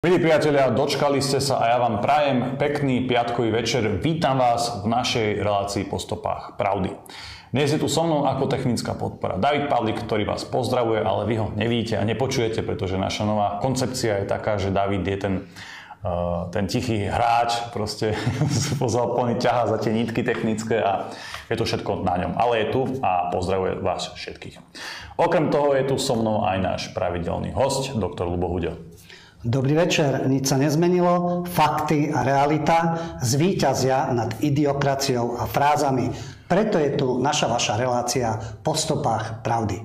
Milí priatelia, dočkali ste sa a ja vám prajem pekný piatkový večer. Vítam vás v našej relácii po stopách pravdy. Dnes je tu so mnou ako technická podpora David Pavlik, ktorý vás pozdravuje, ale vy ho nevíte a nepočujete, pretože naša nová koncepcia je taká, že David je ten, uh, ten tichý hráč, proste pozval plný ťaha za tie nitky technické a je to všetko na ňom. Ale je tu a pozdravuje vás všetkých. Okrem toho je tu so mnou aj náš pravidelný host, doktor Lubo. Dobrý večer, nič sa nezmenilo, fakty a realita zvíťazia nad idiokraciou a frázami. Preto je tu naša vaša relácia po stopách pravdy.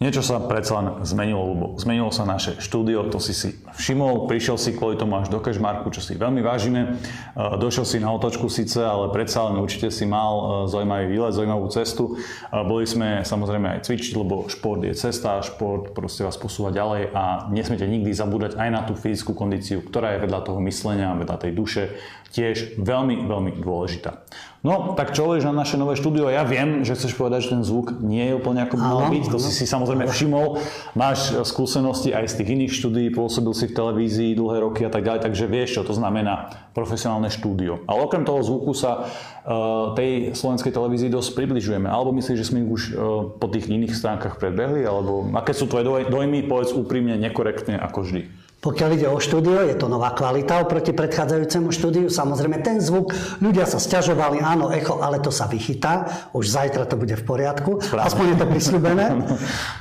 Niečo sa predsa len zmenilo, lebo zmenilo sa naše štúdio, to si si všimol, prišiel si kvôli tomu až do Kešmarku, čo si veľmi vážime. E, došiel si na otočku síce, ale predsa len určite si mal e, zaujímavý výlet, zaujímavú cestu. E, boli sme samozrejme aj cvičiť, lebo šport je cesta, šport proste vás posúva ďalej a nesmiete nikdy zabúdať aj na tú fyzickú kondíciu, ktorá je vedľa toho myslenia, vedľa tej duše, tiež veľmi, veľmi dôležitá. No, tak čo hovoríš na naše nové štúdio? Ja viem, že chceš povedať, že ten zvuk nie je úplne ako by mal byť. To si si samozrejme všimol. Máš skúsenosti aj z tých iných štúdií, pôsobil si v televízii dlhé roky a tak ďalej, takže vieš, čo to znamená profesionálne štúdio. Ale okrem toho zvuku sa uh, tej slovenskej televízii dosť približujeme. Alebo myslíš, že sme ich už uh, po tých iných stránkach predbehli? Alebo aké sú tvoje dojmy? Povedz úprimne, nekorektne, ako vždy. Pokiaľ ide o štúdio, je to nová kvalita oproti predchádzajúcemu štúdiu. Samozrejme, ten zvuk, ľudia sa stiažovali, áno, echo, ale to sa vychytá. Už zajtra to bude v poriadku. Správne. Aspoň je to prisľúbené.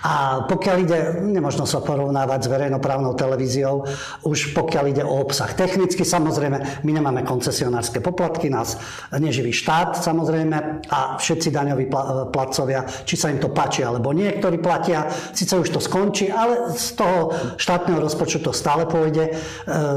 A pokiaľ ide, nemožno sa porovnávať s verejnoprávnou televíziou, už pokiaľ ide o obsah. Technicky, samozrejme, my nemáme koncesionárske poplatky, nás neživí štát, samozrejme, a všetci daňoví placovia, či sa im to páči, alebo niektorí platia, síce už to skončí, ale z toho štátneho rozpočtu to stále stále pôjde. E,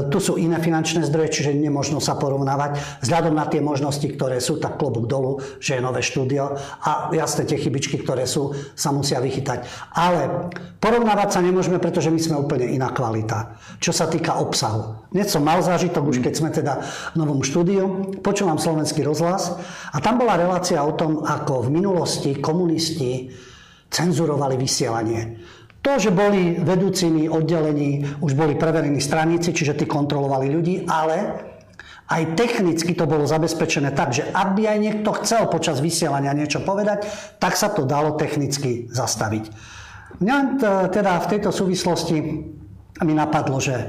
tu sú iné finančné zdroje, čiže nemožno sa porovnávať. Vzhľadom na tie možnosti, ktoré sú, tak klobúk dolu, že je nové štúdio a jasne tie chybičky, ktoré sú, sa musia vychytať. Ale porovnávať sa nemôžeme, pretože my sme úplne iná kvalita. Čo sa týka obsahu. Dnes som mal zážitok, už keď sme teda v novom štúdiu, počúvam slovenský rozhlas a tam bola relácia o tom, ako v minulosti komunisti cenzurovali vysielanie. To, že boli vedúcimi oddelení, už boli preverení straníci, čiže tí kontrolovali ľudí, ale aj technicky to bolo zabezpečené tak, že aby aj niekto chcel počas vysielania niečo povedať, tak sa to dalo technicky zastaviť. Mňa teda v tejto súvislosti mi napadlo, že e,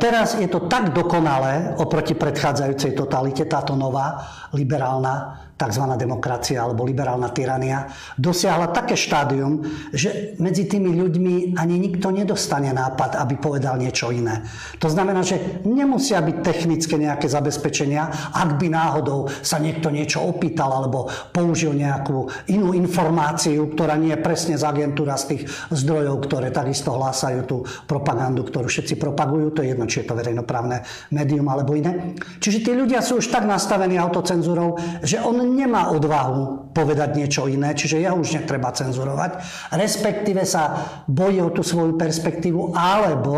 teraz je to tak dokonalé oproti predchádzajúcej totalite, táto nová liberálna tzv. demokracia alebo liberálna tyrania, dosiahla také štádium, že medzi tými ľuďmi ani nikto nedostane nápad, aby povedal niečo iné. To znamená, že nemusia byť technické nejaké zabezpečenia, ak by náhodou sa niekto niečo opýtal alebo použil nejakú inú informáciu, ktorá nie je presne z agentúra z tých zdrojov, ktoré takisto hlásajú tú propagandu, ktorú všetci propagujú. To je jedno, či je to verejnoprávne médium alebo iné. Čiže tí ľudia sú už tak nastavení autocenzúrou, že on nemá odvahu povedať niečo iné, čiže ja už netreba cenzurovať, respektíve sa bojí o tú svoju perspektívu, alebo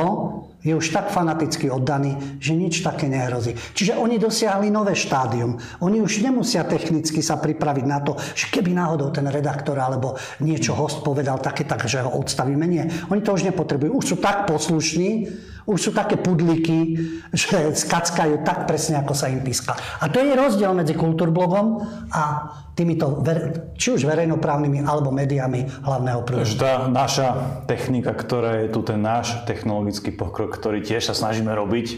je už tak fanaticky oddaný, že nič také nehrozí. Čiže oni dosiahli nové štádium. Oni už nemusia technicky sa pripraviť na to, že keby náhodou ten redaktor alebo niečo host povedal také, tak, že ho odstavíme. Nie. Oni to už nepotrebujú. Už sú tak poslušní, už sú také pudliky, že skackajú tak presne, ako sa im píska. A to je rozdiel medzi kultúrblogom a týmito, či už verejnoprávnymi alebo médiami hlavného prúdu. Takže tá naša technika, ktorá je tu, ten náš technologický pokrok, ktorý tiež sa snažíme robiť, e,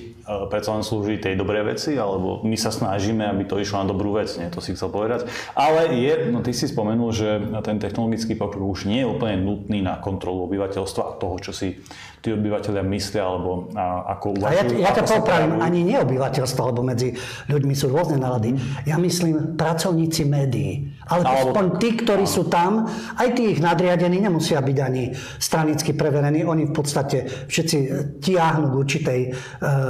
predsa len slúži tej dobrej veci, alebo my sa snažíme, aby to išlo na dobrú vec, nie? To si chcel povedať. Ale je, no ty si spomenul, že ten technologický pokrok už nie je úplne nutný na kontrolu obyvateľstva a toho, čo si tí obyvateľia myslia, alebo a, ako uvažujú. A ja, ja to popravím, ani nie obyvateľstvo, lebo medzi ľuďmi sú rôzne nálady. Ja myslím pracovníci médií. Ale alebo, aspoň tí, ktorí sú tam, aj tí ich nadriadení nemusia byť ani stranicky preverení. Oni v podstate všetci tiahnu k určitej e,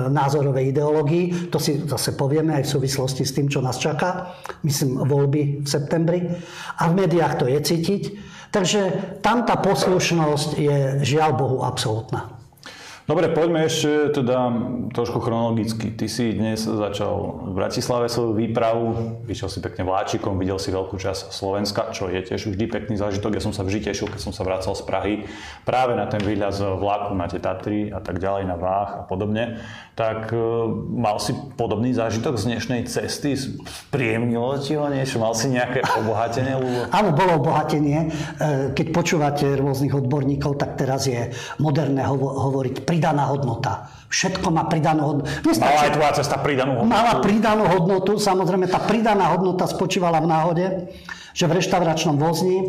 názorovej ideológii. To si zase povieme aj v súvislosti s tým, čo nás čaká. Myslím, voľby v septembri. A v médiách to je cítiť. Takže tam tá poslušnosť je žiaľ Bohu absolútna. Dobre, poďme ešte teda trošku chronologicky. Ty si dnes začal v Bratislave svoju výpravu, vyšiel si pekne vláčikom, videl si veľkú časť Slovenska, čo je tiež vždy pekný zážitok. Ja som sa vždy tešil, keď som sa vracal z Prahy práve na ten výhľad z vlaku na tie Tatry a tak ďalej, na Váh a podobne. Tak e, mal si podobný zážitok z dnešnej cesty? Spríjemnilo ti ho niečo? Mal si nejaké obohatenie? Áno, bolo obohatenie. E, keď počúvate rôznych odborníkov, tak teraz je moderné hovoriť pridaná hodnota. Všetko má pridanú hodnotu. Mala aj tvoja cesta pridanú hodnotu? Mala pridanú hodnotu. Samozrejme, tá pridaná hodnota spočívala v náhode že v reštauračnom vozni e,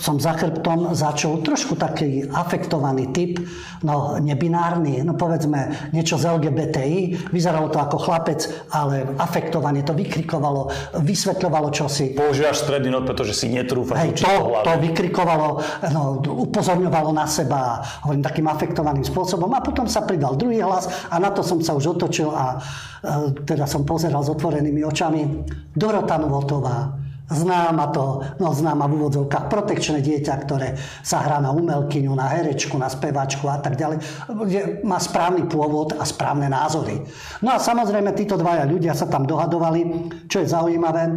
som za chrbtom začal trošku taký afektovaný typ, no nebinárny, no povedzme niečo z LGBTI, vyzeralo to ako chlapec, ale afektovanie to vykrikovalo, vysvetľovalo čosi. Používaš stredný not, pretože si netrúfaš Hej, to, to vykrikovalo, no, upozorňovalo na seba, hovorím takým afektovaným spôsobom a potom sa pridal druhý hlas a na to som sa už otočil a e, teda som pozeral s otvorenými očami. Dorota Novotová, známa to, no známa v úvodzovkách, protekčné dieťa, ktoré sa hrá na umelkyňu, na herečku, na spevačku a tak ďalej, má správny pôvod a správne názory. No a samozrejme títo dvaja ľudia sa tam dohadovali, čo je zaujímavé, e,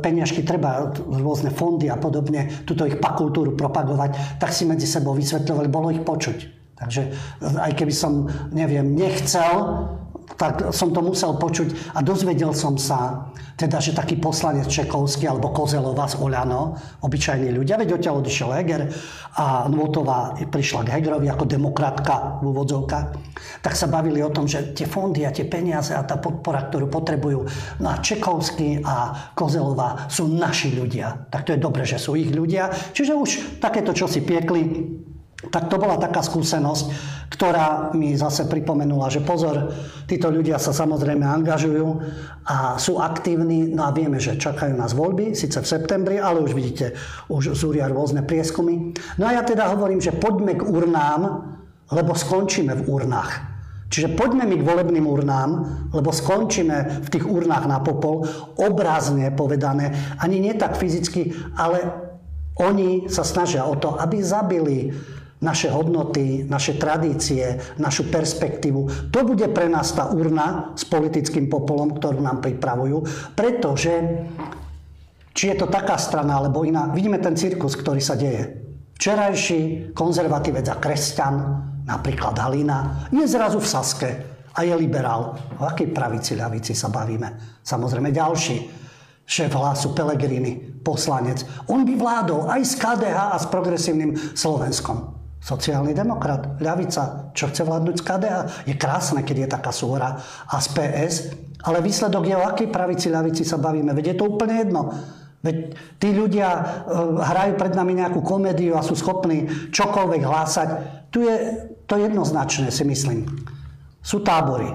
peniažky treba, rôzne fondy a podobne, túto ich pakultúru propagovať, tak si medzi sebou vysvetľovali, bolo ich počuť. Takže aj keby som, neviem, nechcel, tak som to musel počuť a dozvedel som sa, teda, že taký poslanec Čekovský alebo Kozelová z Oľano, obyčajní ľudia, veď odtiaľ odišiel Heger a Nvotová prišla k Hegerovi ako demokratka v úvodzovkách, tak sa bavili o tom, že tie fondy a tie peniaze a tá podpora, ktorú potrebujú na Čekovský a Kozelová sú naši ľudia. Tak to je dobre, že sú ich ľudia. Čiže už takéto čo si piekli, tak to bola taká skúsenosť, ktorá mi zase pripomenula, že pozor, títo ľudia sa samozrejme angažujú a sú aktívni, no a vieme, že čakajú nás voľby, síce v septembri, ale už vidíte, už zúria rôzne prieskumy. No a ja teda hovorím, že poďme k urnám, lebo skončíme v urnách. Čiže poďme my k volebným urnám, lebo skončíme v tých urnách na popol, obrazne povedané, ani nie tak fyzicky, ale oni sa snažia o to, aby zabili naše hodnoty, naše tradície, našu perspektívu. To bude pre nás tá urna s politickým popolom, ktorú nám pripravujú, pretože či je to taká strana alebo iná, vidíme ten cirkus, ktorý sa deje. Včerajší konzervatívec a kresťan, napríklad Halina, je zrazu v Saske a je liberál. O akej pravici, ľavici sa bavíme? Samozrejme ďalší šéf hlasu Pelegrini, poslanec. On by vládol aj s KDH a s progresívnym Slovenskom. Sociálny demokrat, ľavica, čo chce vládnuť z KDA. Je krásne, keď je taká súhra a z PS, ale výsledok je, o akej pravici, ľavici sa bavíme. Veď je to úplne jedno. Veď tí ľudia e, hrajú pred nami nejakú komédiu a sú schopní čokoľvek hlásať. Tu je to jednoznačné, si myslím. Sú tábory.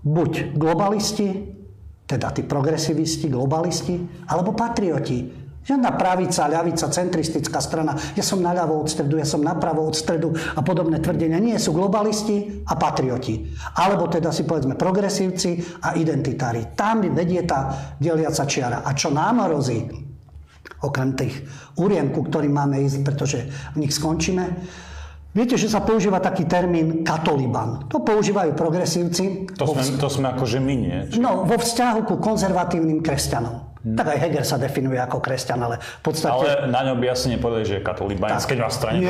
Buď globalisti, teda tí progresivisti, globalisti, alebo patrioti. Žiadna pravica, ľavica, centristická strana. Ja som naľavo od stredu, ja som napravo od stredu a podobné tvrdenia. Nie sú globalisti a patrioti. Alebo teda si povedzme progresívci a identitári. Tam vedie tá deliaca čiara. A čo nám hrozí, okrem tých úrien, ku ktorým máme ísť, pretože v nich skončíme, Viete, že sa používa taký termín katoliban. To používajú progresívci. To sme, to sme akože my, nie? No, vo vzťahu ku konzervatívnym kresťanom. Tak aj Heger sa definuje ako kresťan, ale v podstate... Ale na ňom by asi nepovedali, že je katolíbanec, keď vás strane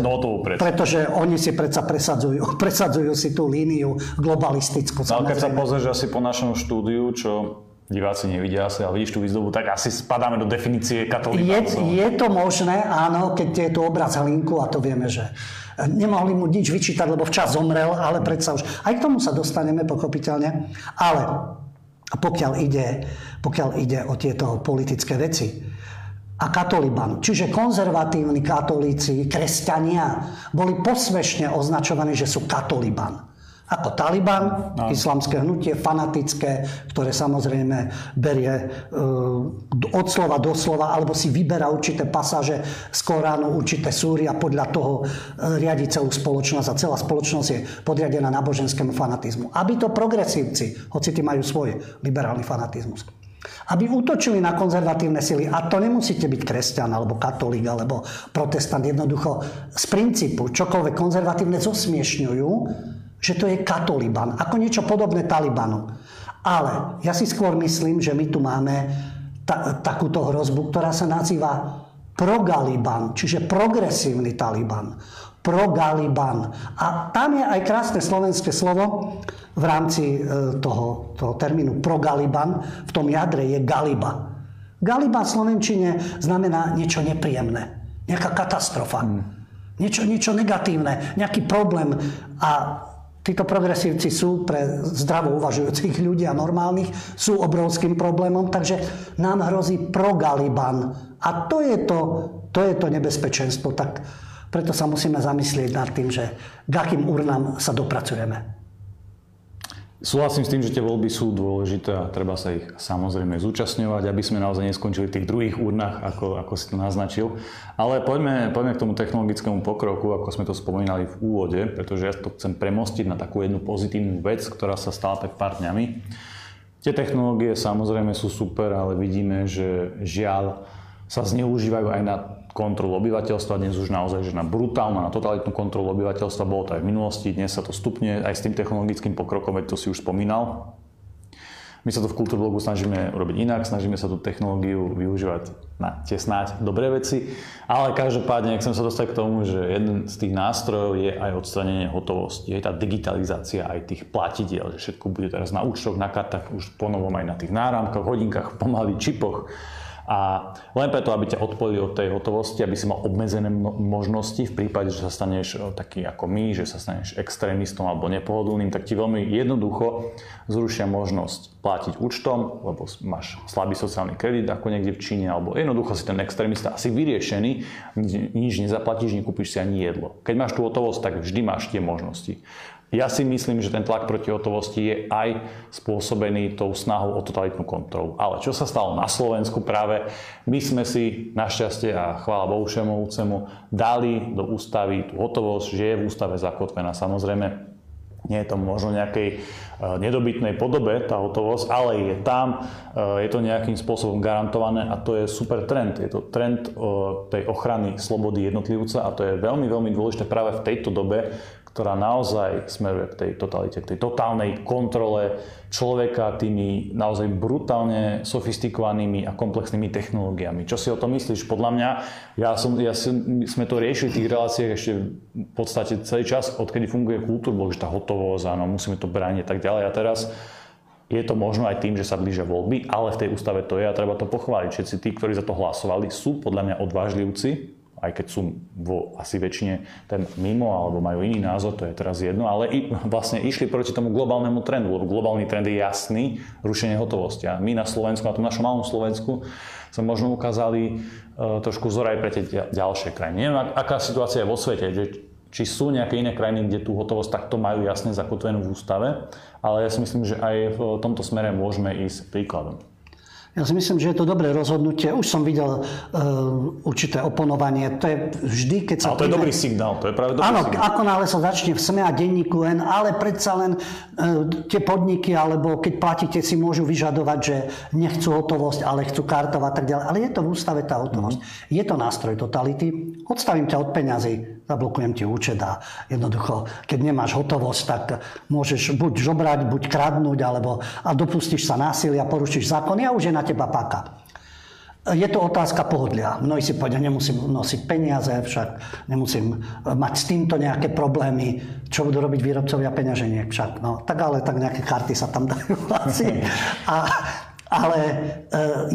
novotovú preč. Pretože oni si predsa presadzujú, presadzujú si tú líniu globalistickú. No, ale keď sa pozrieš asi po našom štúdiu, čo diváci nevidia asi, ale vidíš tú výzdobu, tak asi spadáme do definície katolíbancov. Je, je to možné, áno, keď je tu obraz Halinku a to vieme, že nemohli mu nič vyčítať, lebo včas zomrel, ale predsa už... Aj k tomu sa dostaneme, pochopiteľne. Ale a pokiaľ ide, pokiaľ ide o tieto politické veci. A katoliban, čiže konzervatívni katolíci, kresťania, boli posvešne označovaní, že sú katoliban ako Taliban, no. islamské hnutie, fanatické, ktoré samozrejme berie e, od slova do slova, alebo si vyberá určité pasáže z Koránu, určité súry a podľa toho e, riadi celú spoločnosť a celá spoločnosť je podriadená náboženskému fanatizmu. Aby to progresívci, hoci tí majú svoj liberálny fanatizmus. aby útočili na konzervatívne sily. A to nemusíte byť kresťan, alebo katolík, alebo protestant. Jednoducho z princípu čokoľvek konzervatívne zosmiešňujú, že to je katoliban. Ako niečo podobné Talibanu. Ale ja si skôr myslím, že my tu máme ta, takúto hrozbu, ktorá sa nazýva progaliban, čiže progresívny Taliban. Progaliban. A tam je aj krásne slovenské slovo, v rámci e, toho, toho termínu progaliban, v tom jadre je galiba. Galiba v Slovenčine znamená niečo nepríjemné, nejaká katastrofa, hmm. niečo, niečo negatívne, nejaký problém. A títo progresívci sú pre zdravo uvažujúcich ľudí a normálnych, sú obrovským problémom, takže nám hrozí progaliban. A to je to, to, je to nebezpečenstvo. Tak preto sa musíme zamyslieť nad tým, že k akým urnám sa dopracujeme. Súhlasím s tým, že tie voľby sú dôležité a treba sa ich samozrejme zúčastňovať, aby sme naozaj neskončili v tých druhých urnách, ako, ako si to naznačil. Ale poďme, poďme k tomu technologickému pokroku, ako sme to spomínali v úvode, pretože ja to chcem premostiť na takú jednu pozitívnu vec, ktorá sa stala pred pár dňami. Tie technológie samozrejme sú super, ale vidíme, že žiaľ sa zneužívajú aj na kontrolu obyvateľstva, dnes už naozaj že na brutálnu, na totalitnú kontrolu obyvateľstva, bolo to aj v minulosti, dnes sa to stupne aj s tým technologickým pokrokom, veď to si už spomínal. My sa to v Kultúrblogu snažíme urobiť inak, snažíme sa tú technológiu využívať na tie snáď dobré veci, ale každopádne chcem sa dostať k tomu, že jeden z tých nástrojov je aj odstranenie hotovosti, je tá digitalizácia aj tých platidiel, že všetko bude teraz na účtoch, na kartách, už ponovom aj na tých náramkoch, hodinkách, pomaly čipoch a len preto, aby ťa odpojili od tej hotovosti, aby si mal obmedzené možnosti v prípade, že sa staneš e, taký ako my, že sa staneš extrémistom alebo nepohodlným, tak ti veľmi jednoducho zrušia možnosť platiť účtom, lebo máš slabý sociálny kredit ako niekde v Číne, alebo jednoducho si ten extrémista asi vyriešený, nič nezaplatíš, nekúpiš si ani jedlo. Keď máš tú hotovosť, tak vždy máš tie možnosti. Ja si myslím, že ten tlak proti hotovosti je aj spôsobený tou snahou o totalitnú kontrolu. Ale čo sa stalo na Slovensku práve? My sme si našťastie a chvála Bohu Všemovúcemu dali do ústavy tú hotovosť, že je v ústave zakotvená. Samozrejme, nie je to možno nejakej e, nedobytnej podobe tá hotovosť, ale je tam, e, je to nejakým spôsobom garantované a to je super trend. Je to trend e, tej ochrany slobody jednotlivca a to je veľmi, veľmi dôležité práve v tejto dobe, ktorá naozaj smeruje k tej totalite, k tej totálnej kontrole človeka tými naozaj brutálne sofistikovanými a komplexnými technológiami. Čo si o tom myslíš? Podľa mňa, ja som, ja som, sme to riešili v tých reláciách ešte v podstate celý čas, odkedy funguje kultúrblok, že tá hotovosť, áno, musíme to brániť tak ďalej. A teraz je to možno aj tým, že sa blížia voľby, ale v tej ústave to je a treba to pochváliť. Všetci tí, ktorí za to hlasovali, sú podľa mňa odvážlivci, aj keď sú vo asi väčšine ten mimo alebo majú iný názor, to je teraz jedno, ale i, vlastne išli proti tomu globálnemu trendu, lebo globálny trend je jasný, rušenie hotovosti. A my na Slovensku, na tom našom malom Slovensku, sme možno ukázali uh, trošku vzor aj pre tie ďalšie krajiny. Neviem, aká situácia je vo svete, že či sú nejaké iné krajiny, kde tú hotovosť takto majú jasne zakotvenú v ústave, ale ja si myslím, že aj v tomto smere môžeme ísť príkladom. Ja si myslím, že je to dobré rozhodnutie. Už som videl uh, určité oponovanie. To je vždy, keď sa... Ale to príde... je dobrý signál, to je práve dobrý Áno, signál. ako náhle sa začne v SME a denníku N, ale predsa len uh, tie podniky, alebo keď platíte, si môžu vyžadovať, že nechcú hotovosť, ale chcú kartov a tak ďalej. Ale je to v ústave tá hotovosť. Mm-hmm. Je to nástroj totality. Odstavím ťa od peňazí zablokujem ti účet a jednoducho, keď nemáš hotovosť, tak môžeš buď žobrať, buď kradnúť, alebo a dopustíš sa násilia, porušíš zákon a už je na teba páka. Je to otázka pohodlia. Mnohí si povedia, nemusím nosiť peniaze, však nemusím mať s týmto nejaké problémy. Čo budú robiť výrobcovia peňaženiek však? No, tak ale tak nejaké karty sa tam dajú asi. A ale e,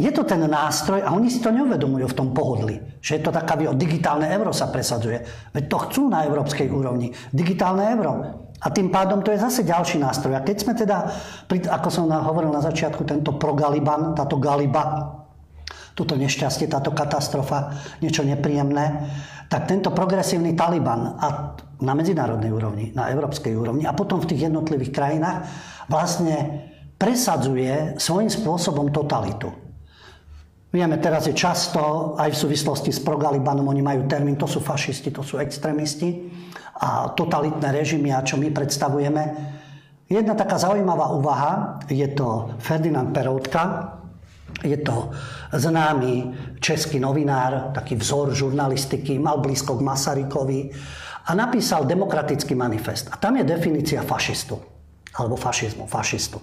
je to ten nástroj a oni si to neuvedomujú v tom pohodli. Že je to taká, digitálne euro sa presadzuje. Veď to chcú na európskej úrovni. Digitálne euro. A tým pádom to je zase ďalší nástroj. A keď sme teda, ako som hovoril na začiatku, tento progaliban, táto galiba, toto nešťastie, táto katastrofa, niečo nepríjemné, tak tento progresívny Taliban a na medzinárodnej úrovni, na európskej úrovni a potom v tých jednotlivých krajinách vlastne presadzuje svojím spôsobom totalitu. Vieme, teraz je často, aj v súvislosti s progalibanom, oni majú termín, to sú fašisti, to sú extrémisti a totalitné režimy a čo my predstavujeme. Jedna taká zaujímavá úvaha, je to Ferdinand Peroutka, Je to známy český novinár, taký vzor žurnalistiky, mal blízko k Masarykovi a napísal demokratický manifest. A tam je definícia fašistu, alebo fašizmu, fašistu.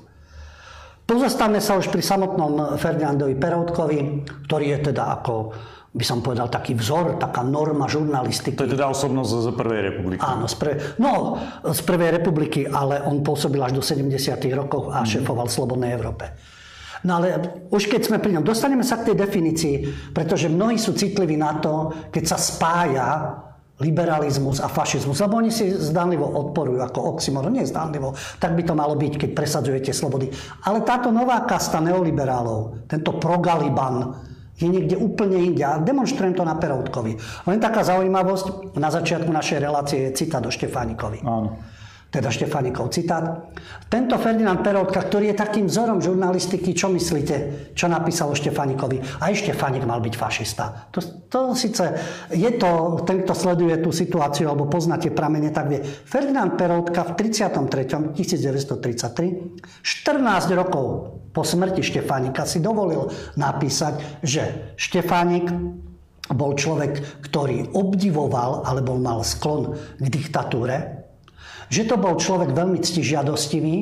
Pozastavme sa už pri samotnom Ferdinandovi Peroutkovi, ktorý je teda ako by som povedal, taký vzor, taká norma žurnalistiky. To je teda osobnosť z Prvej republiky. Áno, z, pre, no, z Prvej republiky, ale on pôsobil až do 70. rokov a mm. šefoval Slobodnej Európe. No ale už keď sme pri ňom, dostaneme sa k tej definícii, pretože mnohí sú citliví na to, keď sa spája liberalizmus a fašizmus, lebo oni si zdánlivo odporujú ako oxymor, nie zdánlivo, tak by to malo byť, keď presadzujete slobody. Ale táto nová kasta neoliberálov, tento progaliban, je niekde úplne inde. A demonstrujem to na Peroutkovi. Len taká zaujímavosť, na začiatku našej relácie je citát o Štefánikovi. Áno teda Štefánikov citát. Tento Ferdinand Peroutka, ktorý je takým vzorom žurnalistiky, čo myslíte, čo napísal o Štefánikovi? Aj Štefánik mal byť fašista. To, to síce je to, ten, kto sleduje tú situáciu alebo poznáte pramene, tak vie. Ferdinand Peroutka v 33. 1933, 14 rokov po smrti Štefánika si dovolil napísať, že Štefánik bol človek, ktorý obdivoval alebo mal sklon k diktatúre, že to bol človek veľmi ctižiadostivý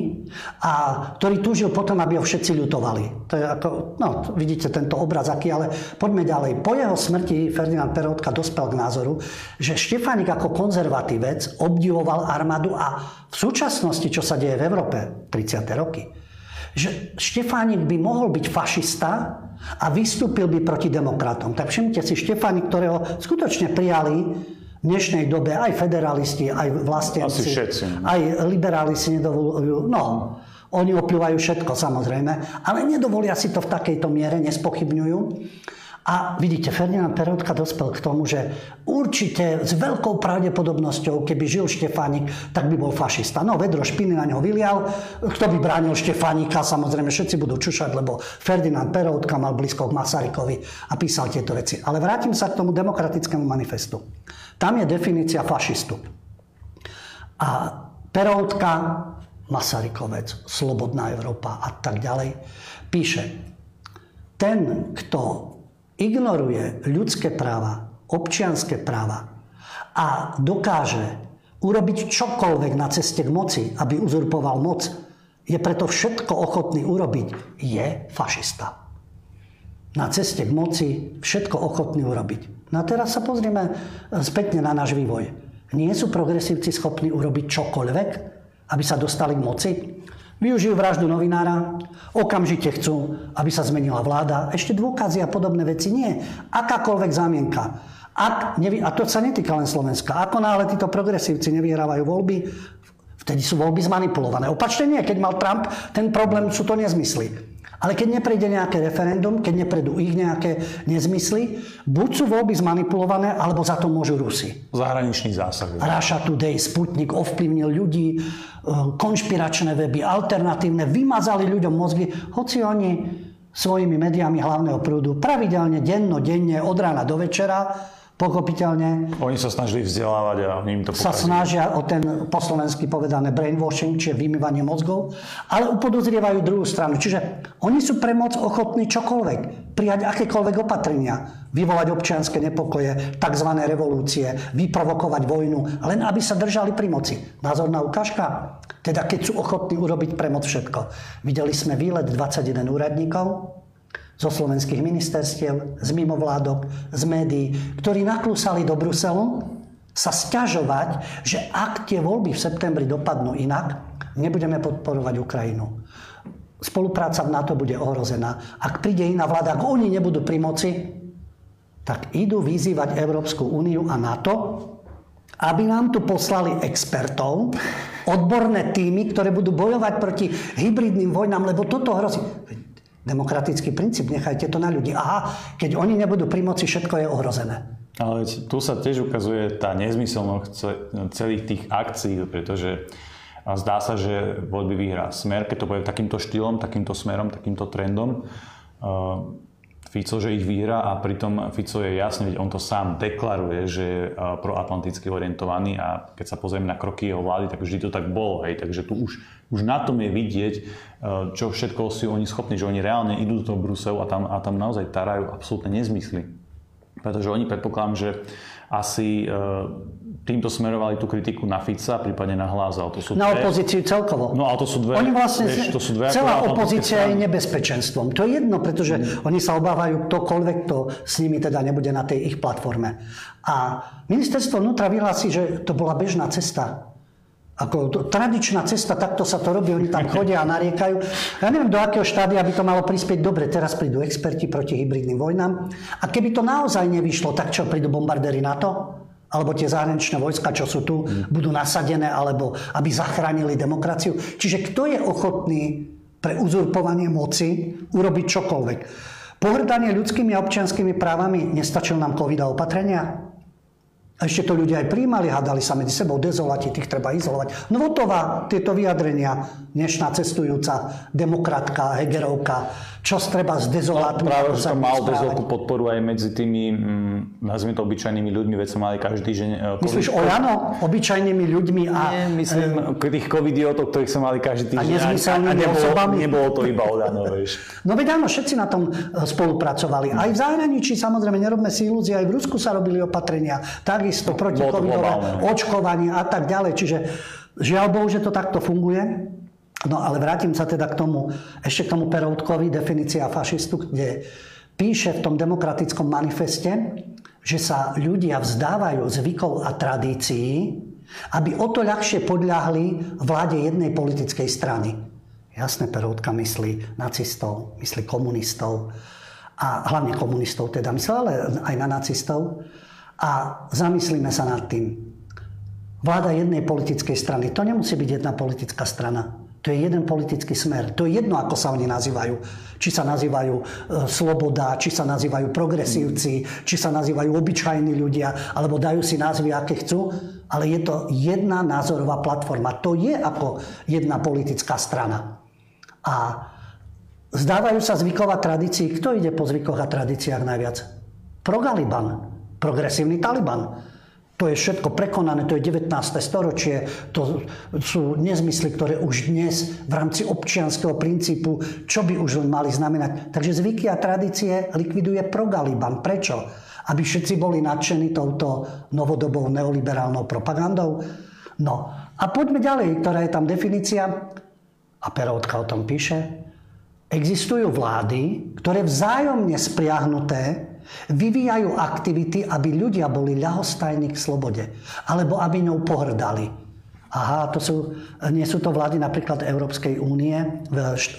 a ktorý túžil potom, aby ho všetci ľutovali. To je ako, no, vidíte tento obraz aký, ale poďme ďalej. Po jeho smrti Ferdinand Peroutka dospel k názoru, že Štefánik ako konzervatívec obdivoval armádu a v súčasnosti, čo sa deje v Európe, 30. roky, že Štefánik by mohol byť fašista a vystúpil by proti demokratom. Tak všimnite si Štefánik, ktorého skutočne prijali v dnešnej dobe aj federalisti, aj vlastenci, aj liberáli si nedovolujú. No, oni opľúvajú všetko samozrejme, ale nedovolia si to v takejto miere, nespochybňujú. A vidíte, Ferdinand Peroutka dospel k tomu, že určite s veľkou pravdepodobnosťou, keby žil Štefánik, tak by bol fašista. No, vedro špiny na ňo vylial. Kto by bránil Štefánika? Samozrejme, všetci budú čušať, lebo Ferdinand Peroutka mal blízko k Masarykovi a písal tieto veci. Ale vrátim sa k tomu demokratickému manifestu. Tam je definícia fašistu. A Peroutka, Masarykovec, Slobodná Európa a tak ďalej, píše, ten, kto ignoruje ľudské práva, občianské práva a dokáže urobiť čokoľvek na ceste k moci, aby uzurpoval moc, je preto všetko ochotný urobiť, je fašista. Na ceste k moci všetko ochotný urobiť. No a teraz sa pozrieme spätne na náš vývoj. Nie sú progresívci schopní urobiť čokoľvek, aby sa dostali k moci? Využijú vraždu novinára, okamžite chcú, aby sa zmenila vláda. Ešte dôkazy a podobné veci nie. Akákoľvek zámienka. Ak nevy... A to sa netýka len Slovenska. Ako náhle títo progresívci nevyhrávajú voľby, vtedy sú voľby zmanipulované. Opačne nie. Keď mal Trump, ten problém sú to nezmysly. Ale keď neprejde nejaké referendum, keď neprejdú ich nejaké nezmysly, buď sú voľby zmanipulované, alebo za to môžu Rusi. Zahraničný zásah. Russia Today, Sputnik ovplyvnil ľudí, e, konšpiračné weby, alternatívne, vymazali ľuďom mozgy, hoci oni svojimi médiami hlavného prúdu pravidelne, denno, denne, od rána do večera Pochopiteľne. Oni sa snažili vzdelávať a im to pokazili. Sa snažia o ten po slovensky povedané brainwashing, čiže vymývanie mozgov, ale upodozrievajú druhú stranu. Čiže oni sú pre moc ochotní čokoľvek, prijať akékoľvek opatrenia, vyvolať občianske nepokoje, tzv. revolúcie, vyprovokovať vojnu, len aby sa držali pri moci. Názorná ukážka? Teda keď sú ochotní urobiť pre moc všetko. Videli sme výlet 21 úradníkov, zo slovenských ministerstiev, z mimovládok, z médií, ktorí naklúsali do Bruselu sa stiažovať, že ak tie voľby v septembri dopadnú inak, nebudeme podporovať Ukrajinu. Spolupráca v NATO bude ohrozená. Ak príde iná vláda, ak oni nebudú pri moci, tak idú vyzývať Európsku úniu a NATO, aby nám tu poslali expertov, odborné týmy, ktoré budú bojovať proti hybridným vojnám, lebo toto hrozí. Demokratický princíp, nechajte to na ľudí. Aha, keď oni nebudú pri moci, všetko je ohrozené. Ale tu sa tiež ukazuje tá nezmyselnosť celých tých akcií, pretože zdá sa, že voľby vyhrá smer, keď to bude takýmto štýlom, takýmto smerom, takýmto trendom. Fico, že ich vyhrá a pritom Fico je jasne, veď on to sám deklaruje, že je proatlanticky orientovaný a keď sa pozrieme na kroky jeho vlády, tak vždy to tak bolo. Hej. Takže tu už, už na tom je vidieť, čo všetko sú oni schopní, že oni reálne idú do Bruselu a tam, a tam naozaj tarajú absolútne nezmysly. Pretože oni predpokladám, že asi týmto smerovali tú kritiku na Fica, prípadne na. Ale to sú na dve... opozíciu celkovo. No ale to sú dve... Oni vlastne, vieš, to sú dve celá opozícia je nebezpečenstvom. To je jedno, pretože mm. oni sa obávajú ktokoľvek, kto s nimi teda nebude na tej ich platforme. A ministerstvo vnútra vyhlási, že to bola bežná cesta. Ako to, tradičná cesta, takto sa to robí, oni tam chodia a nariekajú. Ja neviem, do akého štádia by to malo prispieť. Dobre, teraz prídu experti proti hybridným vojnám. A keby to naozaj nevyšlo, tak čo, prídu bombardéry NATO? Alebo tie zahraničné vojska, čo sú tu, mm. budú nasadené, alebo aby zachránili demokraciu. Čiže kto je ochotný pre uzurpovanie moci urobiť čokoľvek? Pohrdanie ľudskými a občianskými právami nestačil nám covid a opatrenia? A ešte to ľudia aj príjmali, hádali sa medzi sebou, dezolati, tých treba izolovať. Novotová tieto vyjadrenia, dnešná cestujúca demokratka, Hegerovka, čo treba s dezolátmi. No, práve, to mal dosť podporu aj medzi tými, mm, nazvime to, obyčajnými ľuďmi, veď sme mali každý deň... E, Myslíš o Jano? Obyčajnými ľuďmi a... Nie, myslím e, tých covidiotov, ktorých sme mali každý týždeň. A nezmyselnými nebolo, osobami. Nebolo to iba o Jano, vieš. No veď áno, všetci na tom e, spolupracovali. Aj v zahraničí, samozrejme, nerobme si ilúzie, aj v Rusku sa robili opatrenia, takisto proti covidové, očkovanie a tak ďalej. Čiže žiaľ Bohu, že to takto funguje. No ale vrátim sa teda k tomu, ešte k tomu Peroutkovi, definícia fašistu, kde píše v tom demokratickom manifeste, že sa ľudia vzdávajú zvykov a tradícií, aby o to ľahšie podľahli vláde jednej politickej strany. Jasné, Peroutka myslí nacistov, myslí komunistov a hlavne komunistov teda myslí, ale aj na nacistov. A zamyslíme sa nad tým. Vláda jednej politickej strany, to nemusí byť jedna politická strana. To je jeden politický smer. To je jedno, ako sa oni nazývajú. Či sa nazývajú e, sloboda, či sa nazývajú progresívci, či sa nazývajú obyčajní ľudia, alebo dajú si názvy, aké chcú. Ale je to jedna názorová platforma. To je ako jedna politická strana. A zdávajú sa zvykov a. Kto ide po zvykoch a tradíciách najviac? Progaliban. Progresívny Taliban. To je všetko prekonané, to je 19. storočie, to sú nezmysly, ktoré už dnes v rámci občianského princípu, čo by už len mali znamenať. Takže zvyky a tradície likviduje progaliban. Prečo? Aby všetci boli nadšení touto novodobou neoliberálnou propagandou? No a poďme ďalej, ktorá je tam definícia, a Peroutka o tom píše, existujú vlády, ktoré vzájomne spriahnuté Vyvíjajú aktivity, aby ľudia boli ľahostajní k slobode. Alebo aby ňou pohrdali. Aha, to sú, nie sú to vlády napríklad Európskej únie,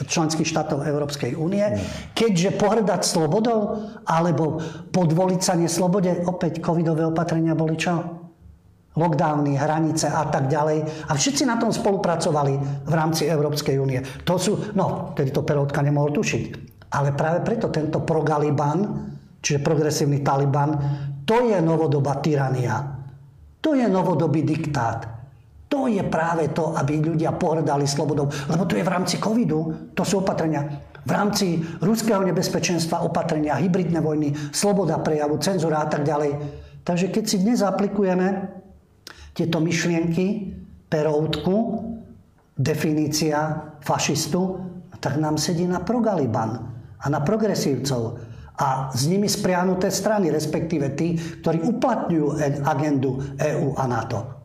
členských štátov Európskej únie. Keďže pohrdať slobodou alebo podvoliť sa neslobode, opäť covidové opatrenia boli čo? lockdowny, hranice a tak ďalej. A všetci na tom spolupracovali v rámci Európskej únie. To sú, no, tedy to Peroutka nemohol tušiť. Ale práve preto tento progaliban čiže progresívny Taliban, to je novodobá tyrania. To je novodobý diktát. To je práve to, aby ľudia pohrdali slobodou. Lebo to je v rámci covidu, to sú opatrenia. V rámci ruského nebezpečenstva, opatrenia, hybridné vojny, sloboda prejavu, cenzúra a tak ďalej. Takže keď si dnes aplikujeme tieto myšlienky, peroutku, definícia fašistu, tak nám sedí na progaliban a na progresívcov a s nimi spriahnuté strany, respektíve tí, ktorí uplatňujú agendu EÚ a NATO.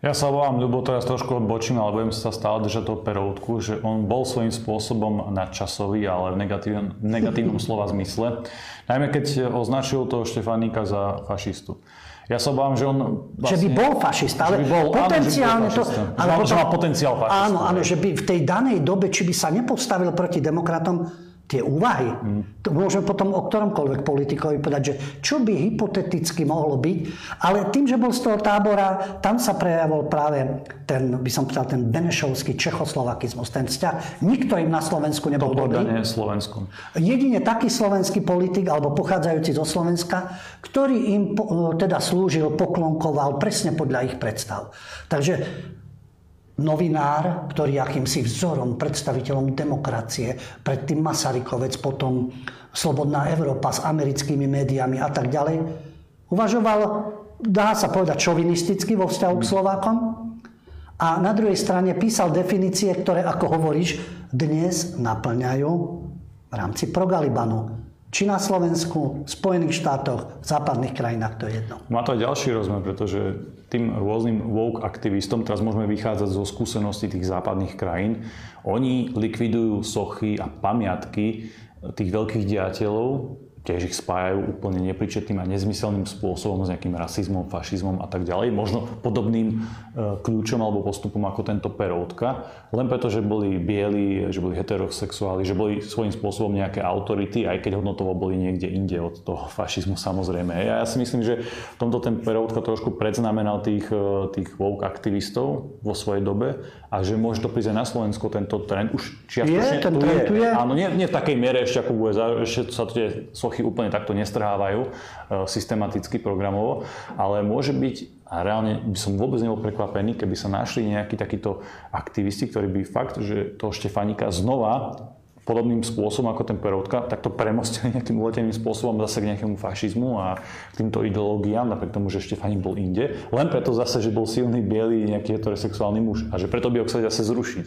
Ja sa volám Ľubo, teraz trošku odbočím, ale budem sa stále držať toho peroutku, že on bol svojím spôsobom nadčasový, ale v negatívnom, negatívnom slova zmysle. Najmä keď označil toho Štefaníka za fašistu. Ja sa obávam, že on... Vlastne, že by bol fašista, ale by bol, potenciálne áno, že by bol to... Ale že má potenciál fašistu. Áno, áno, že by v tej danej dobe, či by sa nepostavil proti demokratom, tie úvahy. Mm. To potom o ktoromkoľvek politikovi povedať, že čo by hypoteticky mohlo byť, ale tým, že bol z toho tábora, tam sa prejavil práve ten, by som povedal, ten benešovský čechoslovakizmus, ten vzťah. Nikto im na Slovensku nebol dobrý. Slovensku. Jedine taký slovenský politik, alebo pochádzajúci zo Slovenska, ktorý im teda slúžil, poklonkoval presne podľa ich predstav. Takže novinár, ktorý akýmsi vzorom, predstaviteľom demokracie, predtým Masarykovec, potom Slobodná Európa s americkými médiami a tak ďalej, uvažoval, dá sa povedať, šovinisticky vo vzťahu k Slovákom a na druhej strane písal definície, ktoré, ako hovoríš, dnes naplňajú v rámci progalibanu či na Slovensku, v Spojených štátoch, v západných krajinách, to je jedno. Má to aj ďalší rozmer, pretože tým rôznym woke aktivistom, teraz môžeme vychádzať zo skúseností tých západných krajín, oni likvidujú sochy a pamiatky tých veľkých diateľov, tiež ich spájajú úplne nepričetným a nezmyselným spôsobom s nejakým rasizmom, fašizmom a tak ďalej. Možno podobným e, kľúčom alebo postupom ako tento Peroutka. Len preto, že boli bieli, že boli heterosexuáli, že boli svojím spôsobom nejaké autority, aj keď hodnotovo boli niekde inde od toho fašizmu samozrejme. Ja, ja si myslím, že v tomto ten Peroutka trošku predznamenal tých, e, tých woke aktivistov vo svojej dobe a že môže to prísť aj na Slovensko tento trend. Už čiastočne je, ten tu trend je. Tu je. Áno, nie, nie v takej miere ešte ako bude, ešte sa tie sochy úplne takto nestrhávajú e, systematicky programovo, ale môže byť a reálne by som vôbec nebol prekvapený, keby sa našli nejakí takíto aktivisti, ktorí by fakt, že toho Štefanika znova podobným spôsobom ako ten Peroutka, tak to premostili nejakým uleteným spôsobom zase k nejakému fašizmu a k týmto ideológiám, napriek tomu, že Štefanik bol inde. Len preto zase, že bol silný, biely, nejaký heterosexuálny muž a že preto by ho chceli zase zrušiť.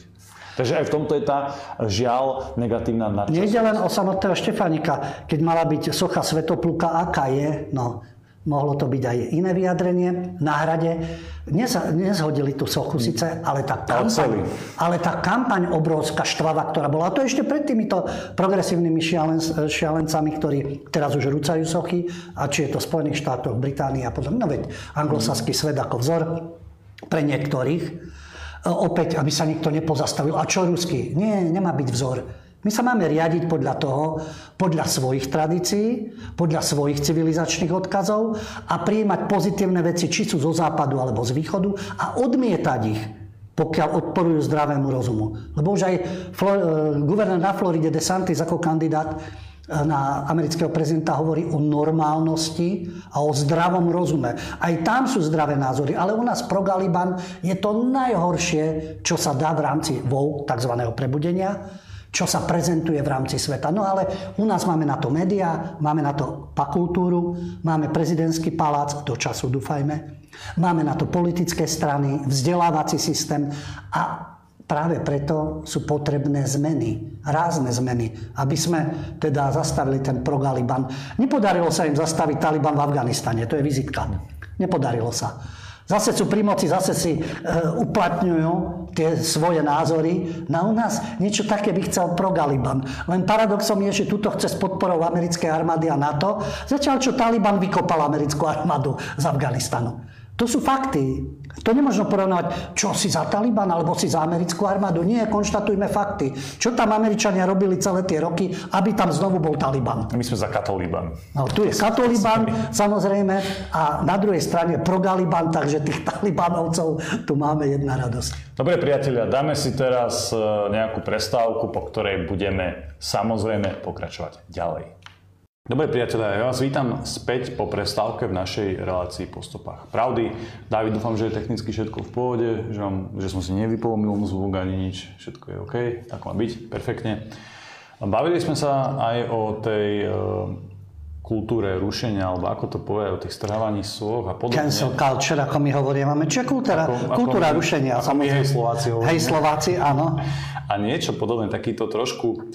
Takže aj v tomto je tá žiaľ negatívna nadčasovosť. Nejde len o samotného Štefanika. Keď mala byť socha Svetopluka, aká je, no, mohlo to byť aj iné vyjadrenie na hrade. Nez, nezhodili tú sochu síce, ale tá kampaň, ale tá kampaň obrovská štvava, ktorá bola, a to ešte pred týmito progresívnymi šialen, šialencami, ktorí teraz už rúcajú sochy, a či je to v Spojených štátoch, Británii a podobne, no veď anglosaský svet ako vzor pre niektorých. Opäť, aby sa nikto nepozastavil. A čo ruský? Nie, nemá byť vzor. My sa máme riadiť podľa toho, podľa svojich tradícií, podľa svojich civilizačných odkazov a prijímať pozitívne veci, či sú zo západu alebo z východu a odmietať ich, pokiaľ odporujú zdravému rozumu. Lebo už aj Flor- e, guvernér na Floride DeSantis ako kandidát na amerického prezidenta hovorí o normálnosti a o zdravom rozume. Aj tam sú zdravé názory, ale u nás pro Galiban je to najhoršie, čo sa dá v rámci VOU, tzv. prebudenia, čo sa prezentuje v rámci sveta. No ale u nás máme na to médiá, máme na to pakultúru, máme prezidentský palác, do času dúfajme, máme na to politické strany, vzdelávací systém a Práve preto sú potrebné zmeny, rázne zmeny, aby sme teda zastavili ten pro-Galiban. Nepodarilo sa im zastaviť Taliban v Afganistane, to je vizitka. Nepodarilo sa. Zase sú pri moci, zase si e, uplatňujú tie svoje názory. Na u nás niečo také by chcel pro-Galiban. Len paradoxom je, že tuto chce s podporou americkej armády a NATO, zatiaľ čo Taliban vykopal americkú armádu z Afganistanu. To sú fakty. To nemôžno porovnať, čo si za Taliban alebo si za americkú armádu. Nie, konštatujme fakty. Čo tam Američania robili celé tie roky, aby tam znovu bol Taliban. My sme za katoliban. No, tu je katoliban, samozrejme, a na druhej strane pro-Galiban, takže tých talibanovcov tu máme jedna radosť. Dobre priatelia, dáme si teraz e, nejakú prestávku, po ktorej budeme samozrejme pokračovať ďalej. Dobre priatelia, ja vás vítam späť po prestávke v našej relácii po stopách pravdy. David, dúfam, že je technicky všetko v pohode, že, vám, že som si nevypolomil zvuk ani nič, všetko je OK, tak má byť, perfektne. Bavili sme sa aj o tej e, kultúre rušenia, alebo ako to povie, o tých strhávaní soch a podobne. Cancel culture, ako my hovoríme. Kultúra, ako, kultúra ako rušenia? Ako my hej Slováci hovoríme. Hej Slováci, áno. A niečo podobné, takýto trošku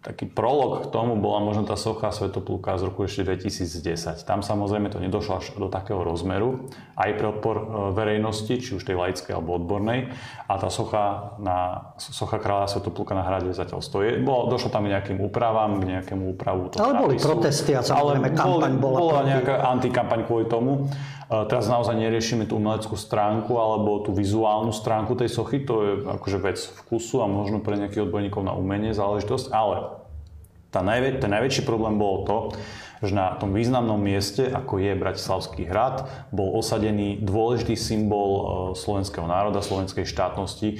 taký prolog k tomu bola možno tá socha Svetopluka z roku ešte 2010. Tam samozrejme to nedošlo až do takého rozmeru, aj pre odpor e, verejnosti, či už tej laickej alebo odbornej. A tá socha, na, socha kráľa Svetopluka na hrade zatiaľ stojí. Bolo, došlo tam nejakým úpravám, k nejakému úpravu Ale boli protesty a samozrejme kampaň bola. Bola nejaká antikampaň kvôli tomu. Teraz naozaj neriešime tú umeleckú stránku alebo tú vizuálnu stránku tej sochy, to je akože vec vkusu a možno pre nejakých odborníkov na umenie záležitosť, ale tá najvä, ten najväčší problém bolo to, že na tom významnom mieste, ako je Bratislavský hrad, bol osadený dôležitý symbol e, slovenského národa, slovenskej štátnosti. E,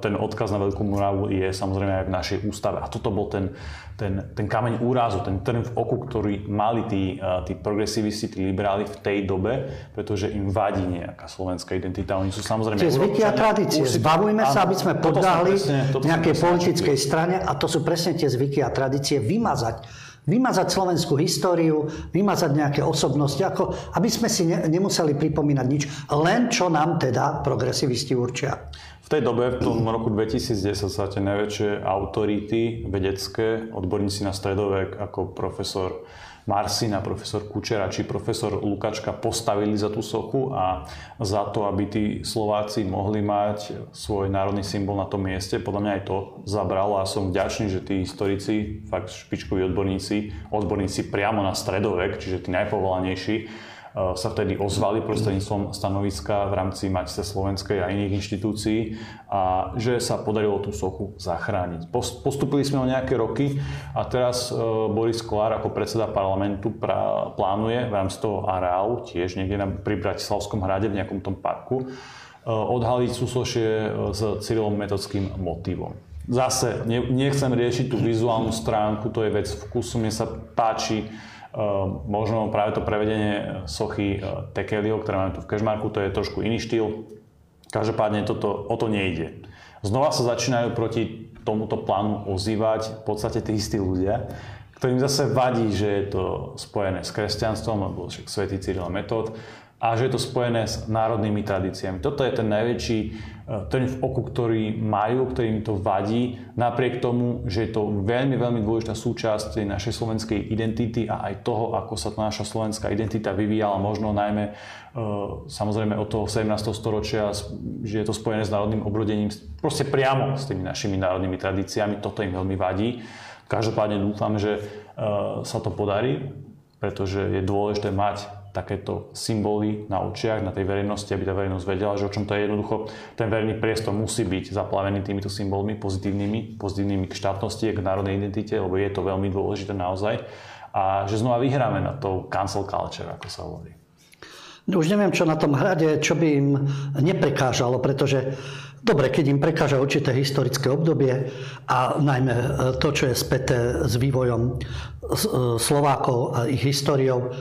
ten odkaz na Veľkú Moravu je samozrejme aj v našej ústave. A toto bol ten, ten, ten kameň úrazu, ten trn v oku, ktorý mali tí, e, tí progresivisti, tí liberáli v tej dobe, pretože im vadí nejaká slovenská identita. Oni sú samozrejme... Tie zvyky a tradície. Zbavujme sa, aby sme podľahli nejakej politickej strane a to sú presne tie zvyky a tradície vymazať Vymazať slovenskú históriu, vymazať nejaké osobnosti, ako aby sme si ne, nemuseli pripomínať nič, len čo nám teda progresivisti určia. V tej dobe, v tom roku 2010 sa tie najväčšie autority vedecké, odborníci na stredovek ako profesor Marsina, profesor Kučera či profesor Lukačka postavili za tú sochu a za to, aby tí Slováci mohli mať svoj národný symbol na tom mieste. Podľa mňa aj to zabralo a som vďačný, že tí historici, fakt špičkoví odborníci, odborníci priamo na stredovek, čiže tí najpovolanejší, sa vtedy ozvali prostredníctvom stanoviska v rámci Matice Slovenskej a iných inštitúcií a že sa podarilo tú sochu zachrániť. Postupili sme o nejaké roky a teraz eh, Boris Kolár ako predseda parlamentu plánuje v rámci toho areálu, tiež niekde na, pri Bratislavskom hrade v nejakom tom parku, eh, odhaliť súsošie s Cyrilom metodským motivom. Zase nechcem riešiť tú vizuálnu stránku, to je vec vkusu, mne sa páči možno práve to prevedenie sochy e, Tekelio, ktoré máme tu v Kešmarku, to je trošku iný štýl. Každopádne toto, o to nejde. Znova sa začínajú proti tomuto plánu ozývať v podstate tí istí ľudia, ktorým zase vadí, že je to spojené s kresťanstvom, lebo však svätý Cyril Metod, a že je to spojené s národnými tradíciami. Toto je ten najväčší e, ten v oku, ktorý majú, ktorým to vadí, napriek tomu, že je to veľmi, veľmi dôležitá súčasť tej našej slovenskej identity a aj toho, ako sa tá naša slovenská identita vyvíjala, možno najmä e, samozrejme od toho 17. storočia, že je to spojené s národným obrodením, proste priamo s tými našimi národnými tradíciami, toto im veľmi vadí. Každopádne dúfam, že e, sa to podarí, pretože je dôležité mať takéto symboly na očiach, na tej verejnosti, aby tá verejnosť vedela, že o čom to je jednoducho. Ten verejný priestor musí byť zaplavený týmito symbolmi pozitívnymi, pozitívnymi k štátnosti, k národnej identite, lebo je to veľmi dôležité naozaj. A že znova vyhráme na to cancel culture, ako sa hovorí. No už neviem, čo na tom hrade, čo by im neprekážalo, pretože dobre, keď im prekáža určité historické obdobie a najmä to, čo je späté s vývojom Slovákov a ich históriou,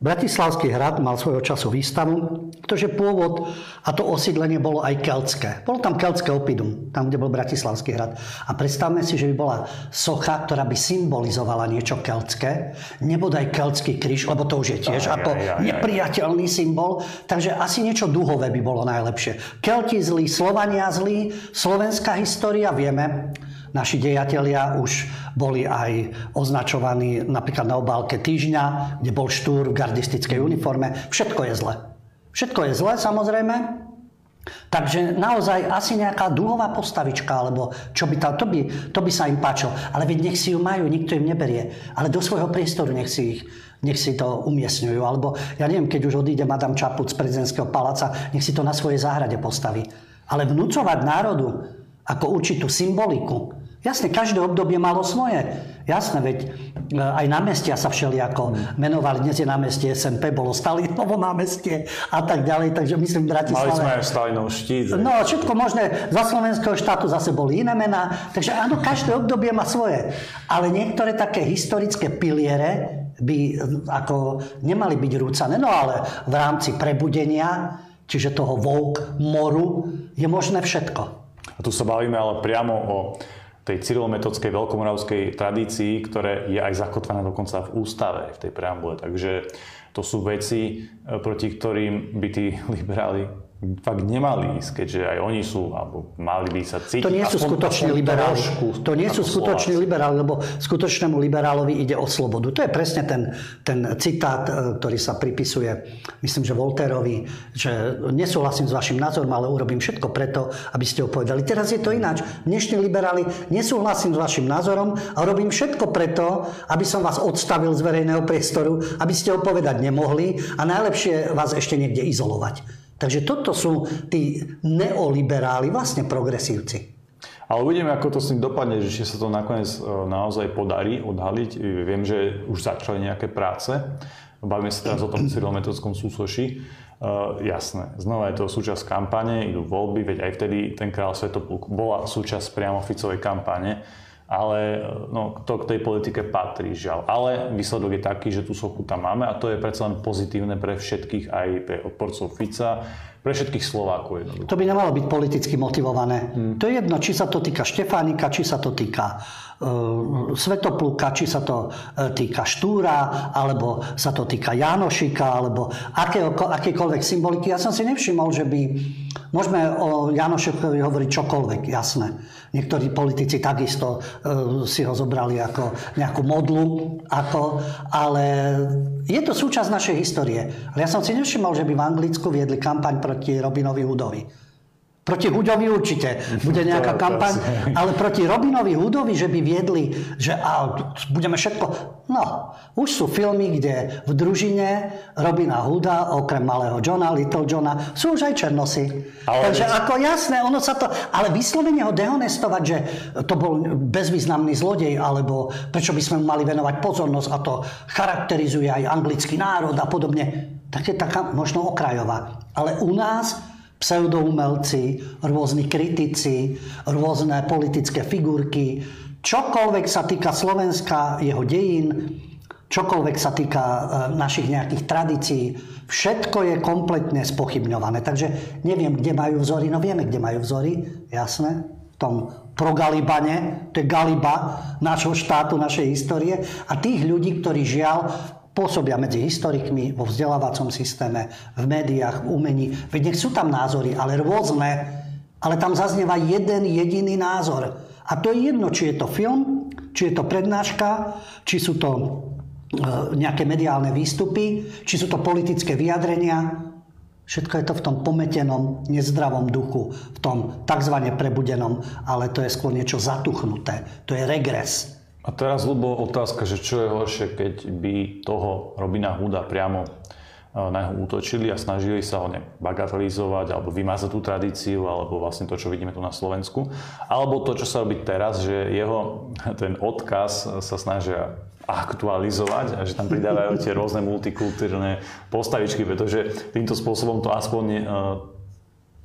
Bratislavský hrad mal svojho času výstavu, pretože pôvod a to osídlenie bolo aj keltské. Bolo tam keltské opidum, tam, kde bol Bratislavský hrad. A predstavme si, že by bola socha, ktorá by symbolizovala niečo keltské, nebodaj keltský kríž, lebo to už je tiež aj, ako aj, aj, nepriateľný symbol, takže asi niečo duhové by bolo najlepšie. Kelti zlí, Slovania zlí, slovenská história, vieme, Naši dejatelia už boli aj označovaní napríklad na obálke týždňa, kde bol štúr v gardistickej uniforme. Všetko je zle. Všetko je zle, samozrejme. Takže naozaj asi nejaká dúhová postavička, alebo čo by tam, to by, to by sa im páčilo. Ale veď nech si ju majú, nikto im neberie. Ale do svojho priestoru nech si ich nech si to umiestňujú. Alebo ja neviem, keď už odíde Madame Čaput z prezidentského paláca, nech si to na svojej záhrade postaví. Ale vnúcovať národu ako určitú symboliku, Jasne, každé obdobie malo svoje. Jasné, veď e, aj námestia sa všelijako menovali. Dnes je námestie SMP, bolo Stalinovo námestie a tak ďalej. Takže myslím, Bratislave... Mali sme aj Stalinov štít. No, všetko možné. Za slovenského štátu zase boli iné mená. Takže áno, každé obdobie má svoje. Ale niektoré také historické piliere by e, ako nemali byť rúcané. No ale v rámci prebudenia, čiže toho vouk moru, je možné všetko. A tu sa bavíme ale priamo o tej cyrilometodskej veľkomoravskej tradícii, ktoré je aj zakotvené dokonca v ústave, v tej preambule. Takže to sú veci, proti ktorým by tí liberáli fakt nemali ísť, keďže aj oni sú, alebo mali by sa cítiť. To nie sú skutoční liberáli. To nie sú skutoční liberáli, lebo skutočnému liberálovi ide o slobodu. To je presne ten, ten citát, e, ktorý sa pripisuje, myslím, že Volterovi, že nesúhlasím s vašim názorom, ale urobím všetko preto, aby ste ho povedali. Teraz je to ináč. Dnešní liberáli nesúhlasím s vašim názorom a robím všetko preto, aby som vás odstavil z verejného priestoru, aby ste ho povedať nemohli a najlepšie vás ešte niekde izolovať. Takže toto sú tí neoliberáli, vlastne progresívci. Ale uvidíme, ako to s ním dopadne, že či sa to nakoniec e, naozaj podarí odhaliť. Viem, že už začali nejaké práce. Bavíme sa teraz o tom cyrilometodskom súsoši. Uh, jasné, znova je to súčasť kampane, idú voľby, veď aj vtedy ten král Svetopluk bola súčasť priamo Ficovej kampane ale no, to k tej politike patrí, žiaľ. Ale výsledok je taký, že tú sochu tam máme a to je predsa len pozitívne pre všetkých, aj pre odporcov Fica, pre všetkých Slovákov jednoducho. To by nemalo byť politicky motivované. Hmm. To je jedno, či sa to týka Štefánika, či sa to týka Svetopluka, či sa to uh, týka Štúra, alebo sa to týka Janošika, alebo akékoľvek symboliky. Ja som si nevšimol, že by... Môžeme o Janošikovi hovoriť čokoľvek, jasné Niektorí politici takisto e, si ho zobrali ako nejakú modlu, ako, ale je to súčasť našej histórie. Ale ja som si nevšimol, že by v Anglicku viedli kampaň proti Robinovi Hudovi. Proti Hudovi určite bude nejaká kampaň, ale proti Robinovi Hudovi, že by viedli, že a, budeme všetko... No, už sú filmy, kde v družine Robina Huda, okrem malého Johna, Little Johna, sú už aj černosy. Ale Takže ako jasné, ono sa to... Ale vyslovene ho dehonestovať, že to bol bezvýznamný zlodej, alebo prečo by sme mu mali venovať pozornosť a to charakterizuje aj anglický národ a podobne, tak je taká možno okrajová. Ale u nás pseudoumelci, rôzni kritici, rôzne politické figurky, čokoľvek sa týka Slovenska, jeho dejín, čokoľvek sa týka e, našich nejakých tradícií, všetko je kompletne spochybňované. Takže neviem, kde majú vzory. No vieme, kde majú vzory, jasné. V tom progalibane, to je galiba nášho štátu, našej histórie. A tých ľudí, ktorí žiaľ pôsobia medzi historikmi, vo vzdelávacom systéme, v médiách, v umení. Veď nech sú tam názory, ale rôzne, ale tam zaznieva jeden jediný názor. A to je jedno, či je to film, či je to prednáška, či sú to e, nejaké mediálne výstupy, či sú to politické vyjadrenia. Všetko je to v tom pometenom, nezdravom duchu, v tom tzv. prebudenom, ale to je skôr niečo zatuchnuté. To je regres. A teraz, Lubo, otázka, že čo je horšie, keď by toho Robina Huda priamo e, na neho útočili a snažili sa ho bagatelizovať alebo vymazať tú tradíciu alebo vlastne to, čo vidíme tu na Slovensku. Alebo to, čo sa robí teraz, že jeho ten odkaz sa snažia aktualizovať a že tam pridávajú tie rôzne multikultúrne postavičky, pretože týmto spôsobom to aspoň e,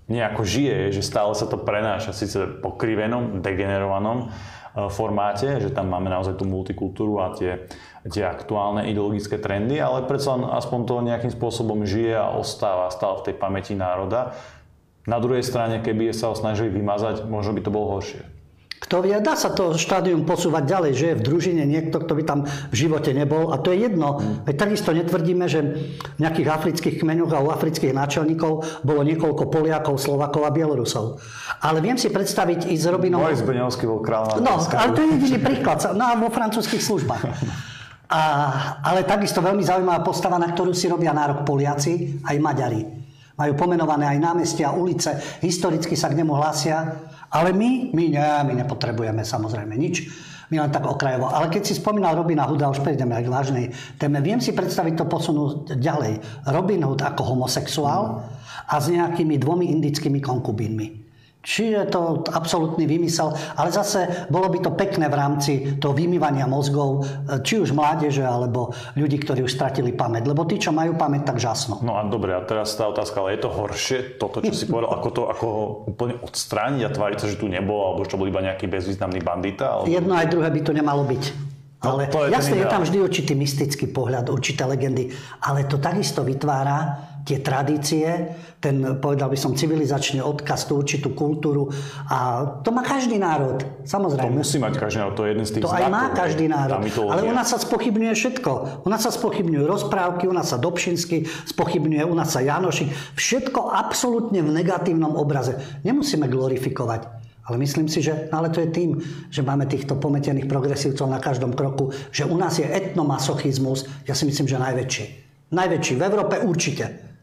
nejako žije, že stále sa to prenáša síce pokrivenom, degenerovanom, formáte, že tam máme naozaj tú multikultúru a tie, tie aktuálne ideologické trendy, ale predsa aspoň to nejakým spôsobom žije a ostáva stále v tej pamäti národa. Na druhej strane, keby sa ho snažili vymazať, možno by to bolo horšie. Kto vie, dá sa to štádium posúvať ďalej, že je v družine niekto, kto by tam v živote nebol. A to je jedno. Mm. Veď takisto netvrdíme, že v nejakých afrických kmeňoch a u afrických náčelníkov bolo niekoľko Poliakov, Slovakov a Bielorusov. Ale viem si predstaviť i s Robinom... Boris Beňovský bol kráľ. No, ale to je jediný príklad. No a vo francúzských službách. A, ale takisto veľmi zaujímavá postava, na ktorú si robia nárok Poliaci aj Maďari. Majú pomenované aj námestia, ulice, historicky sa k nemu hlásia ale my, my nie, my nepotrebujeme samozrejme nič. My len tak okrajovo. Ale keď si spomínal Robina Hooda, už prejdeme k vážnej téme, viem si predstaviť to posunúť ďalej. Robin Hood ako homosexuál a s nejakými dvomi indickými konkubínmi. Čiže to absolútny vymysel, ale zase bolo by to pekné v rámci toho vymývania mozgov, či už mládeže, alebo ľudí, ktorí už stratili pamäť. Lebo tí, čo majú pamäť, tak žasnú. No a dobre, a teraz tá otázka, ale je to horšie, toto, čo si povedal, ako to ako ho úplne odstrániť a tváriť sa, že tu nebolo, alebo že to bol iba nejaký bezvýznamný bandita? Alebo... Jedno aj druhé by to nemalo byť. No, ale je jasne, je tam vždy určitý mystický pohľad, určité legendy, ale to takisto vytvára tie tradície, ten, povedal by som, civilizačný odkaz, tú určitú kultúru. A to má každý národ, samozrejme. To musí mať každý národ, to je jeden z tých To znakov, aj má každý národ. Ale u nás sa spochybňuje všetko. U nás sa spochybňujú rozprávky, u nás sa Dobšinsky spochybňuje, u nás sa Janošik. Všetko absolútne v negatívnom obraze. Nemusíme glorifikovať. Ale myslím si, že no ale to je tým, že máme týchto pometených progresívcov na každom kroku, že u nás je etnomasochizmus, ja si myslím, že najväčší. Najväčší v Európe určite.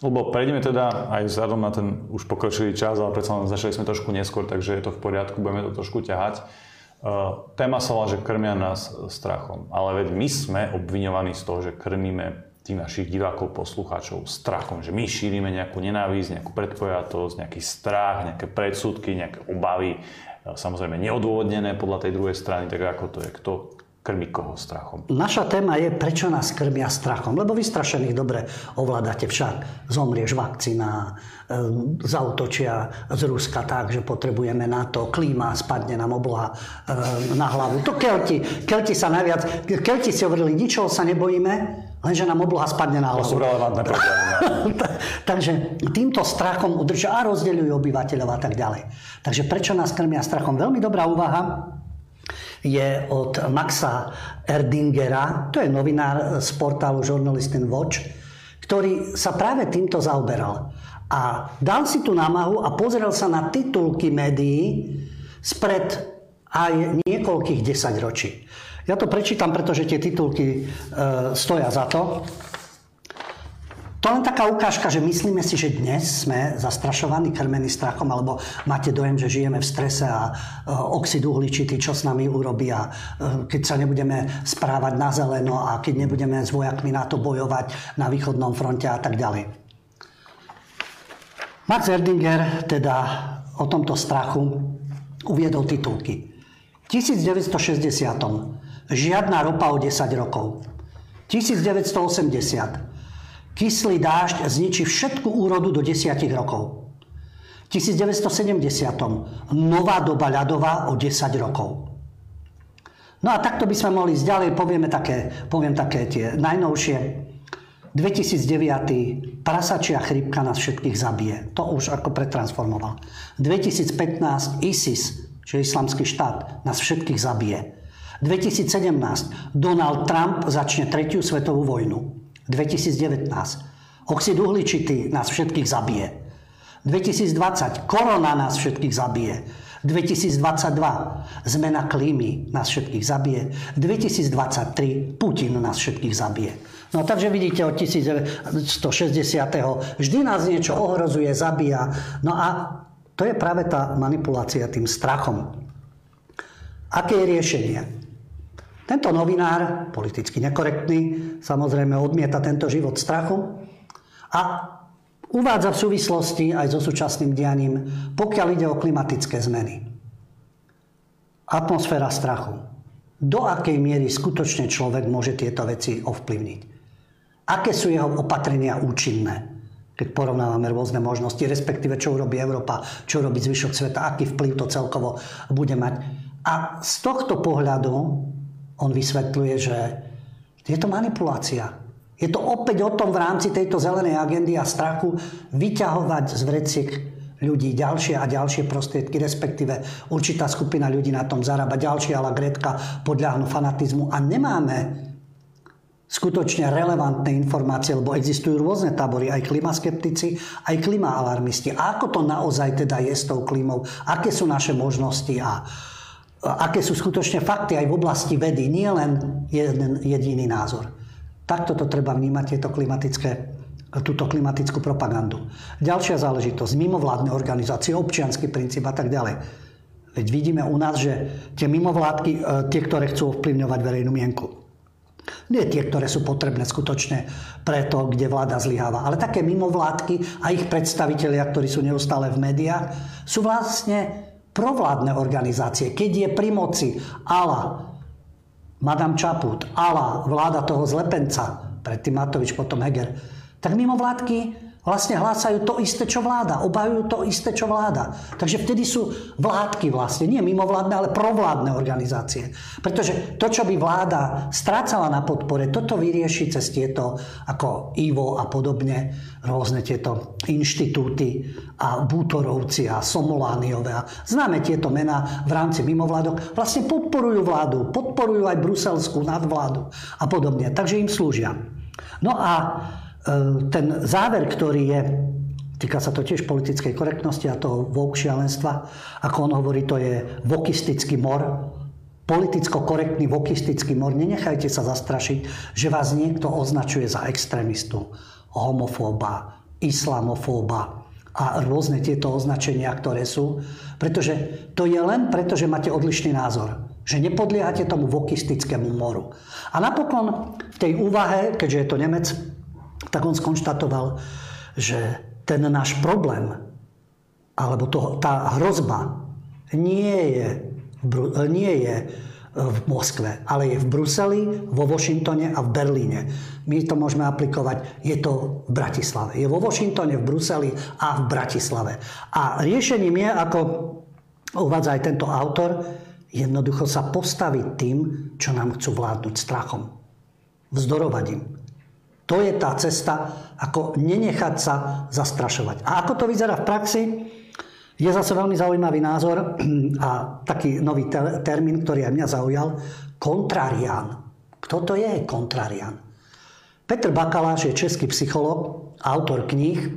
Lebo prejdeme teda aj vzhľadom na ten už pokročilý čas, ale predsa začali sme trošku neskôr, takže je to v poriadku, budeme to trošku ťahať. Uh, téma sa volá, že krmia nás strachom. Ale veď my sme obviňovaní z toho, že krmíme tých našich divákov, poslucháčov strachom, že my šírime nejakú nenávisť, nejakú predpojatosť, nejaký strach, nejaké predsudky, nejaké obavy, samozrejme neodôvodnené podľa tej druhej strany, tak ako to je, kto krmi koho strachom. Naša téma je, prečo nás krmia strachom. Lebo vystrašených dobre ovládate však. Zomrieš vakcína, e, zautočia z Ruska tak, že potrebujeme NATO, klíma, spadne nám obloha e, na hlavu. To Kelti, Kelti sa najviac, Kelti si hovorili, ničoho sa nebojíme, lenže nám obloha spadne na hlavu. To sú relevantné problémy. Takže týmto strachom udržia a rozdeľujú obyvateľov a tak ďalej. Takže prečo nás krmia strachom? Veľmi dobrá úvaha je od Maxa Erdingera, to je novinár z portálu Journalistin Watch, ktorý sa práve týmto zaoberal. A dal si tú námahu a pozrel sa na titulky médií spred aj niekoľkých desaťročí. Ja to prečítam, pretože tie titulky e, stoja za to. To len taká ukážka, že myslíme si, že dnes sme zastrašovaní, krmení strachom, alebo máte dojem, že žijeme v strese a e, oxid uhličitý, čo s nami urobí a e, keď sa nebudeme správať na zeleno a keď nebudeme s vojakmi na to bojovať na východnom fronte a tak ďalej. Max Erdinger teda o tomto strachu uviedol titulky. V 1960. Žiadna ropa o 10 rokov. 1980 Kyslý dážď zničí všetku úrodu do 10 rokov. V 1970. Nová doba ľadová o 10 rokov. No a takto by sme mohli ísť ďalej, povieme také, poviem také tie najnovšie. 2009. prasačia chrypka nás všetkých zabije. To už ako pretransformoval. 2015. ISIS, čiže islamský štát, nás všetkých zabije. 2017. Donald Trump začne tretiu svetovú vojnu. 2019. Oxid uhličitý nás všetkých zabije. 2020. Korona nás všetkých zabije. 2022. Zmena klímy nás všetkých zabije. 2023. Putin nás všetkých zabije. No takže vidíte od 1960. vždy nás niečo ohrozuje, zabíja. No a to je práve tá manipulácia tým strachom. Aké je riešenie? Tento novinár, politicky nekorektný, samozrejme odmieta tento život strachu a uvádza v súvislosti aj so súčasným dianím, pokiaľ ide o klimatické zmeny. Atmosféra strachu. Do akej miery skutočne človek môže tieto veci ovplyvniť? Aké sú jeho opatrenia účinné? Keď porovnávame rôzne možnosti, respektíve čo urobí Európa, čo urobí zvyšok sveta, aký vplyv to celkovo bude mať. A z tohto pohľadu on vysvetľuje, že je to manipulácia. Je to opäť o tom v rámci tejto zelenej agendy a strachu vyťahovať z vreciek ľudí ďalšie a ďalšie prostriedky, respektíve určitá skupina ľudí na tom zarába, ďalšie ale Gretka podľahnú fanatizmu a nemáme skutočne relevantné informácie, lebo existujú rôzne tábory, aj klimaskeptici, aj klimaalarmisti. A ako to naozaj teda je s tou klímou, aké sú naše možnosti a aké sú skutočne fakty aj v oblasti vedy, nie len jeden jediný názor. Takto to treba vnímať, tieto klimatické, túto klimatickú propagandu. Ďalšia záležitosť, mimovládne organizácie, občianský princíp a tak ďalej. Veď vidíme u nás, že tie mimovládky, e, tie, ktoré chcú ovplyvňovať verejnú mienku, nie tie, ktoré sú potrebné skutočne pre to, kde vláda zlyháva, ale také mimovládky a ich predstavitelia, ktorí sú neustále v médiách, sú vlastne provládne organizácie, keď je pri moci ala Madame Čaput, ala vláda toho zlepenca, predtým Matovič, potom Heger, tak mimo vládky vlastne hlásajú to isté, čo vláda. Obhajujú to isté, čo vláda. Takže vtedy sú vládky vlastne, nie mimovládne, ale provládne organizácie. Pretože to, čo by vláda strácala na podpore, toto vyrieši cez tieto ako IVO a podobne, rôzne tieto inštitúty a Bútorovci a Somolániové. A známe tieto mená v rámci mimovládok. Vlastne podporujú vládu, podporujú aj bruselskú nadvládu a podobne. Takže im slúžia. No a ten záver, ktorý je, týka sa to tiež politickej korektnosti a toho vouk ako on hovorí, to je vokistický mor, politicko-korektný vokistický mor. Nenechajte sa zastrašiť, že vás niekto označuje za extrémistu, homofóba, islamofóba a rôzne tieto označenia, ktoré sú. Pretože to je len preto, že máte odlišný názor. Že nepodliehate tomu vokistickému moru. A napokon v tej úvahe, keďže je to Nemec, tak on skonštatoval, že ten náš problém, alebo to, tá hrozba nie je, nie je v Moskve, ale je v Bruseli, vo Washingtone a v Berlíne. My to môžeme aplikovať, je to v Bratislave. Je vo Washingtone, v Bruseli a v Bratislave. A riešením je, ako uvádza aj tento autor, jednoducho sa postaviť tým, čo nám chcú vládnuť strachom. Vzdorovať im. To je tá cesta, ako nenechať sa zastrašovať. A ako to vyzerá v praxi? Je zase veľmi zaujímavý názor a taký nový termín, ktorý aj mňa zaujal. Kontrarián. Kto to je kontrarián? Petr Bakaláš je český psycholog, autor kníh, e,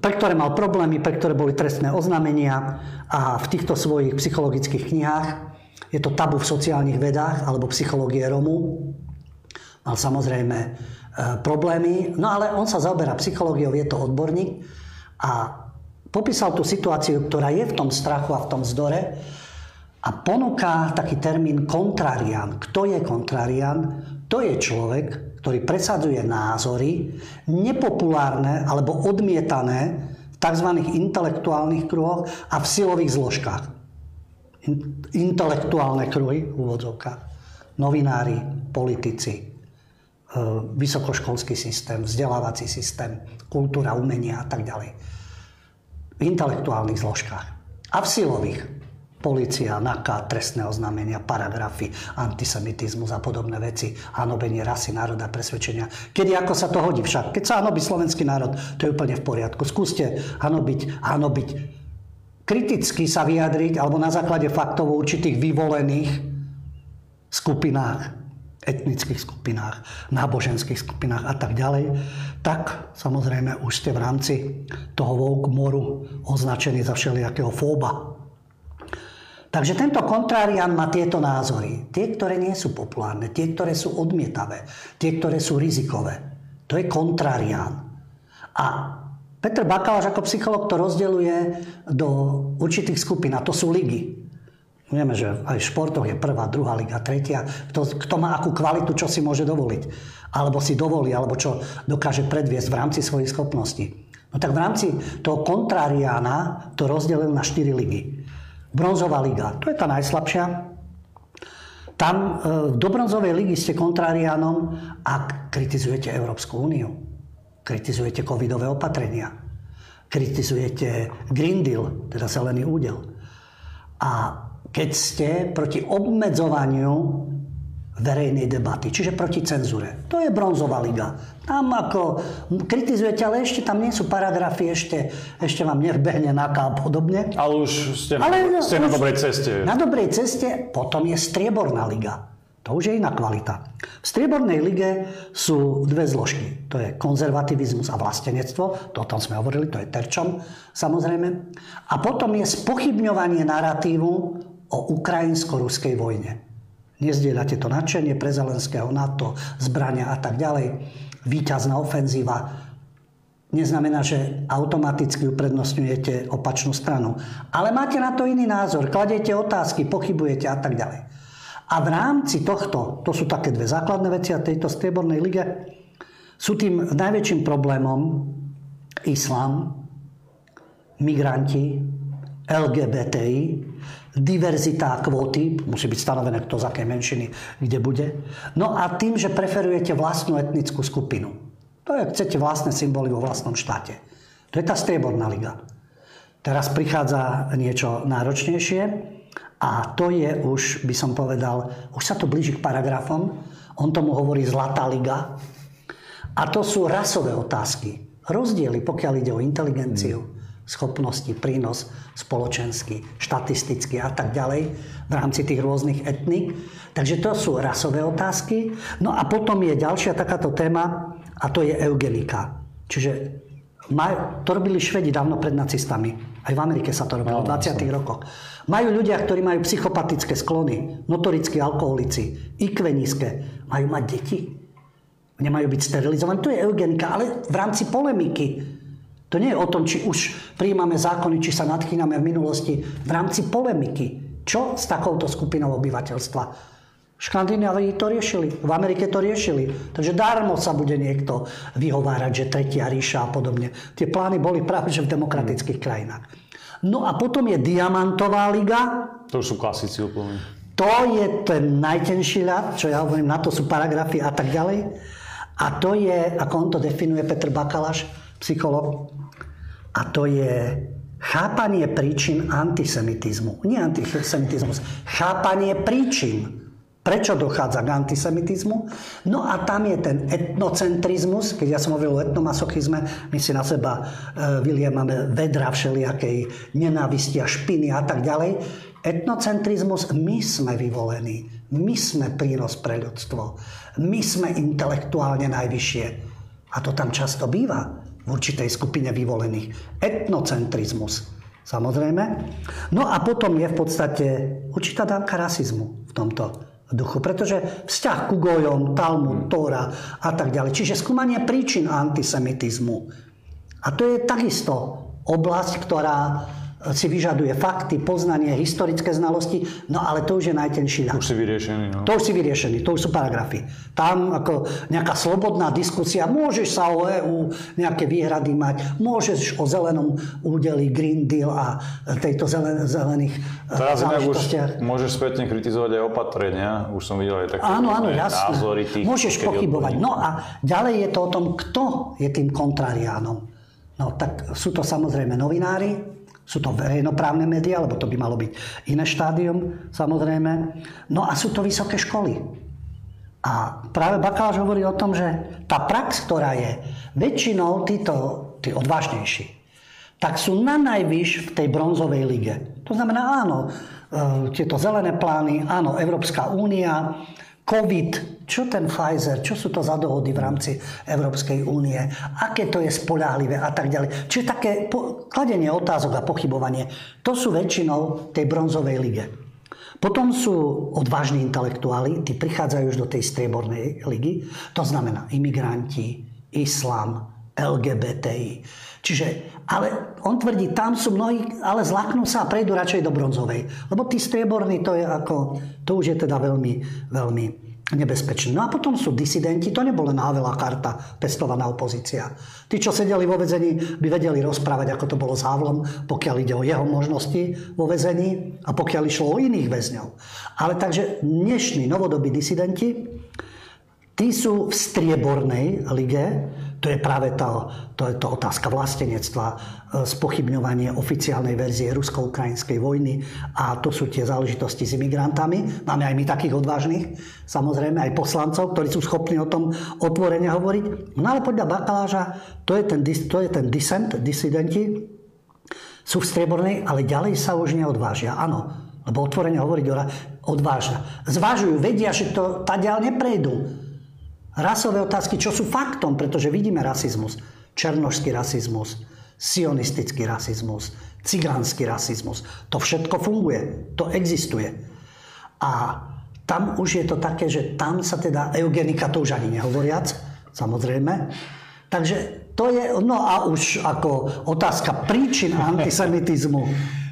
pre ktoré mal problémy, pre ktoré boli trestné oznámenia a v týchto svojich psychologických knihách je to tabu v sociálnych vedách alebo psychológie Romu. Mal samozrejme e, problémy, no ale on sa zaoberá psychológiou, je to odborník a popísal tú situáciu, ktorá je v tom strachu a v tom zdore a ponúka taký termín kontrarian. Kto je kontrarian? To je človek, ktorý presadzuje názory nepopulárne alebo odmietané v tzv. intelektuálnych kruhoch a v silových zložkách. Intelektuálne kruhy, úvodzovka, novinári, politici, vysokoškolský systém, vzdelávací systém, kultúra, umenia a tak ďalej v intelektuálnych zložkách a v silových. Polícia, NAKA, trestné oznámenia, paragrafy, antisemitizmus a podobné veci, hanobenie rasy, národa, presvedčenia. Kedy ako sa to hodí však? Keď sa hanobí slovenský národ, to je úplne v poriadku. Skúste hanobiť, hanobiť kriticky sa vyjadriť alebo na základe faktov určitých vyvolených skupinách etnických skupinách, náboženských skupinách a tak ďalej, tak samozrejme už ste v rámci toho woke moru označení za všelijakého fóba. Takže tento kontrárian má tieto názory. Tie, ktoré nie sú populárne, tie, ktoré sú odmietavé, tie, ktoré sú rizikové. To je kontrárian. A Petr Bakaláš ako psycholog to rozdeluje do určitých skupín a to sú ligy. Vieme, že aj v športoch je prvá, druhá liga, tretia. Kto, kto má akú kvalitu, čo si môže dovoliť. Alebo si dovolí, alebo čo dokáže predviesť v rámci svojich schopností. No tak v rámci toho kontráriána to rozdelil na 4 ligy. Bronzová liga, to je tá najslabšia. Tam e, do bronzovej ligy ste kontráriánom, ak kritizujete Európsku úniu. Kritizujete covidové opatrenia. Kritizujete Green Deal, teda zelený údel. A keď ste proti obmedzovaniu verejnej debaty, čiže proti cenzúre. To je bronzová liga. Tam ako kritizujete, ale ešte tam nie sú paragrafy, ešte, ešte vám nevbehne náka a podobne. Ale už ste, ale, ste už na dobrej ceste. Na dobrej ceste, potom je strieborná liga. To už je iná kvalita. V striebornej lige sú dve zložky. To je konzervativizmus a vlastenectvo. To o tom sme hovorili, to je terčom samozrejme. A potom je spochybňovanie narratívu o ukrajinsko-ruskej vojne. Nezdieľate to nadšenie pre Zelenského NATO, zbrania a tak ďalej. Výťazná ofenzíva neznamená, že automaticky uprednostňujete opačnú stranu. Ale máte na to iný názor, kladete otázky, pochybujete a tak ďalej. A v rámci tohto, to sú také dve základné veci a tejto striebornej lige, sú tým najväčším problémom islám, migranti, LGBTI, diverzita kvóty, musí byť stanovené kto z akej menšiny, kde bude. No a tým, že preferujete vlastnú etnickú skupinu. To je, chcete vlastné symboly vo vlastnom štáte. To je tá strieborná liga. Teraz prichádza niečo náročnejšie a to je už, by som povedal, už sa to blíži k paragrafom. On tomu hovorí Zlatá liga. A to sú rasové otázky. Rozdiely, pokiaľ ide o inteligenciu, schopnosti, prínos spoločenský, štatistický a tak ďalej v rámci tých rôznych etník. Takže to sú rasové otázky. No a potom je ďalšia takáto téma a to je eugenika. Čiže maj, to robili Švedi dávno pred nacistami. Aj v Amerike sa to robilo v 20. rokoch. Majú ľudia, ktorí majú psychopatické sklony, notorickí alkoholici, IQ nízke, majú mať deti. Nemajú byť sterilizovaní. To je eugenika, ale v rámci polemiky to nie je o tom, či už príjmame zákony, či sa nadchýname v minulosti v rámci polemiky. Čo s takouto skupinou obyvateľstva? Škandinávii to riešili, v Amerike to riešili. Takže darmo sa bude niekto vyhovárať, že Tretia ríša a podobne. Tie plány boli práve že v demokratických krajinách. No a potom je Diamantová liga. To už sú klasici úplne. To je ten najtenší ľad, čo ja hovorím, na to sú paragrafy a tak ďalej. A to je, ako on to definuje Petr Bakaláš, psycholog, a to je chápanie príčin antisemitizmu. Nie antisemitizmus, chápanie príčin. Prečo dochádza k antisemitizmu? No a tam je ten etnocentrizmus, keď ja som hovoril o etnomasochizme, my si na seba e, vyliemame vedra všelijakej nenávisti a špiny a tak ďalej. Etnocentrizmus, my sme vyvolení, my sme prínos pre ľudstvo, my sme intelektuálne najvyššie. A to tam často býva určitej skupine vyvolených. Etnocentrizmus, samozrejme. No a potom je v podstate určitá dávka rasizmu v tomto duchu. Pretože vzťah ku Gojom, Talmud, Tóra a tak ďalej. Čiže skúmanie príčin antisemitizmu. A to je takisto oblasť, ktorá si vyžaduje fakty, poznanie, historické znalosti, no ale to už je najtenší ľad. už si vyriešený, no. To už si vyriešený, to už sú paragrafy. Tam ako nejaká slobodná diskusia, môžeš sa o EU nejaké výhrady mať, môžeš o zelenom údeli Green Deal a tejto zelen, zelených e, Teraz už môžeš spätne kritizovať aj opatrenia, už som videl aj také áno, áno, jasné. názory tých... Môžeš pochybovať. No a ďalej je to o tom, kto je tým kontrariánom. No tak sú to samozrejme novinári, sú to verejnoprávne médiá, lebo to by malo byť iné štádium, samozrejme. No a sú to vysoké školy. A práve Bakaláš hovorí o tom, že tá prax, ktorá je väčšinou títo, tí odvážnejší, tak sú na najvyš v tej bronzovej lige. To znamená, áno, e, tieto zelené plány, áno, Európska únia, COVID, čo ten Pfizer, čo sú to za dohody v rámci Európskej únie, aké to je spolahlivé a tak ďalej. Čiže také po, kladenie otázok a pochybovanie, to sú väčšinou tej bronzovej lige. Potom sú odvážni intelektuáli, tí prichádzajú už do tej striebornej ligy, to znamená imigranti, islám, LGBTI. Čiže, ale on tvrdí, tam sú mnohí, ale zlaknú sa a prejdú radšej do bronzovej. Lebo tí strieborní, to je ako, to už je teda veľmi, veľmi nebezpečné. No a potom sú disidenti, to nebola návelá karta pestovaná opozícia. Tí, čo sedeli vo vezení, by vedeli rozprávať, ako to bolo s Havlom, pokiaľ ide o jeho možnosti vo vezení a pokiaľ išlo o iných väzňov. Ale takže dnešní novodobí disidenti, tí sú v striebornej lige, to je práve tá, to je to otázka vlastenectva, e, spochybňovanie oficiálnej verzie rusko-ukrajinskej vojny a to sú tie záležitosti s imigrantami. Máme aj my takých odvážnych, samozrejme aj poslancov, ktorí sú schopní o tom otvorene hovoriť. No ale podľa bakaláža to je ten, to je ten dissent, disidenti sú v striebornej, ale ďalej sa už neodvážia. Áno, lebo otvorene hovoriť odvážia. Zvážujú, vedia, že to ďal neprejdú rasové otázky, čo sú faktom, pretože vidíme rasizmus. Černožský rasizmus, sionistický rasizmus, cigánsky rasizmus. To všetko funguje, to existuje. A tam už je to také, že tam sa teda eugenika, to už ani nehovoriac, samozrejme. Takže to je, no a už ako otázka príčin antisemitizmu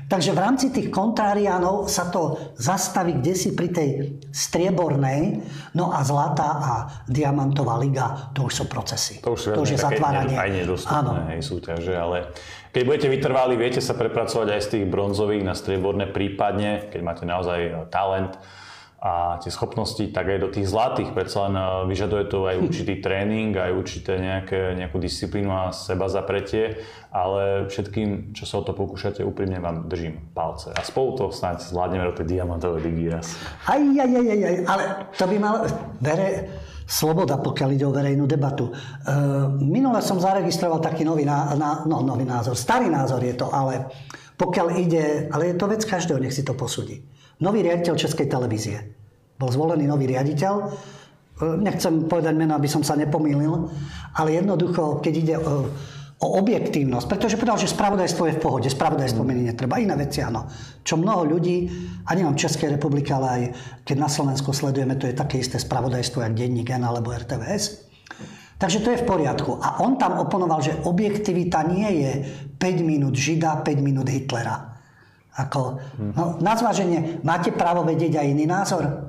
Takže v rámci tých kontráriánov sa to zastaví kde si pri tej striebornej, no a zlatá a diamantová liga, to už sú procesy. To už, to už je zatváranie. Aj nedostupné hej, súťaže, ale keď budete vytrvali, viete sa prepracovať aj z tých bronzových na strieborné, prípadne, keď máte naozaj talent, a tie schopnosti, tak aj do tých zlatých. Predsa len eh, vyžaduje to aj určitý tréning, aj určité nejaké, nejakú disciplínu a seba zapretie, ale všetkým, čo sa o to pokúšate, úprimne vám držím palce. A spolu to snáď zvládneme do tej diamantovej ligy raz. Aj, aj, aj, aj, ale to by mal... Vere, sloboda, pokiaľ ide o verejnú debatu. E, minule som zaregistroval taký nový, ná, no, nový názor. Starý názor je to, ale pokiaľ ide... Ale je to vec každého, nech si to posúdi nový riaditeľ Českej televízie. Bol zvolený nový riaditeľ. E, nechcem povedať meno, aby som sa nepomýlil, ale jednoducho, keď ide o, o objektívnosť, pretože povedal, že spravodajstvo je v pohode, spravodajstvo meniť netreba, iné veci áno. Čo mnoho ľudí, a nielen v Českej republike, ale aj keď na Slovensku sledujeme, to je také isté spravodajstvo, jak Denník N alebo RTVS. Takže to je v poriadku. A on tam oponoval, že objektivita nie je 5 minút Žida, 5 minút Hitlera Ako, no, na zváženie, máte právo vedieť aj iný názor?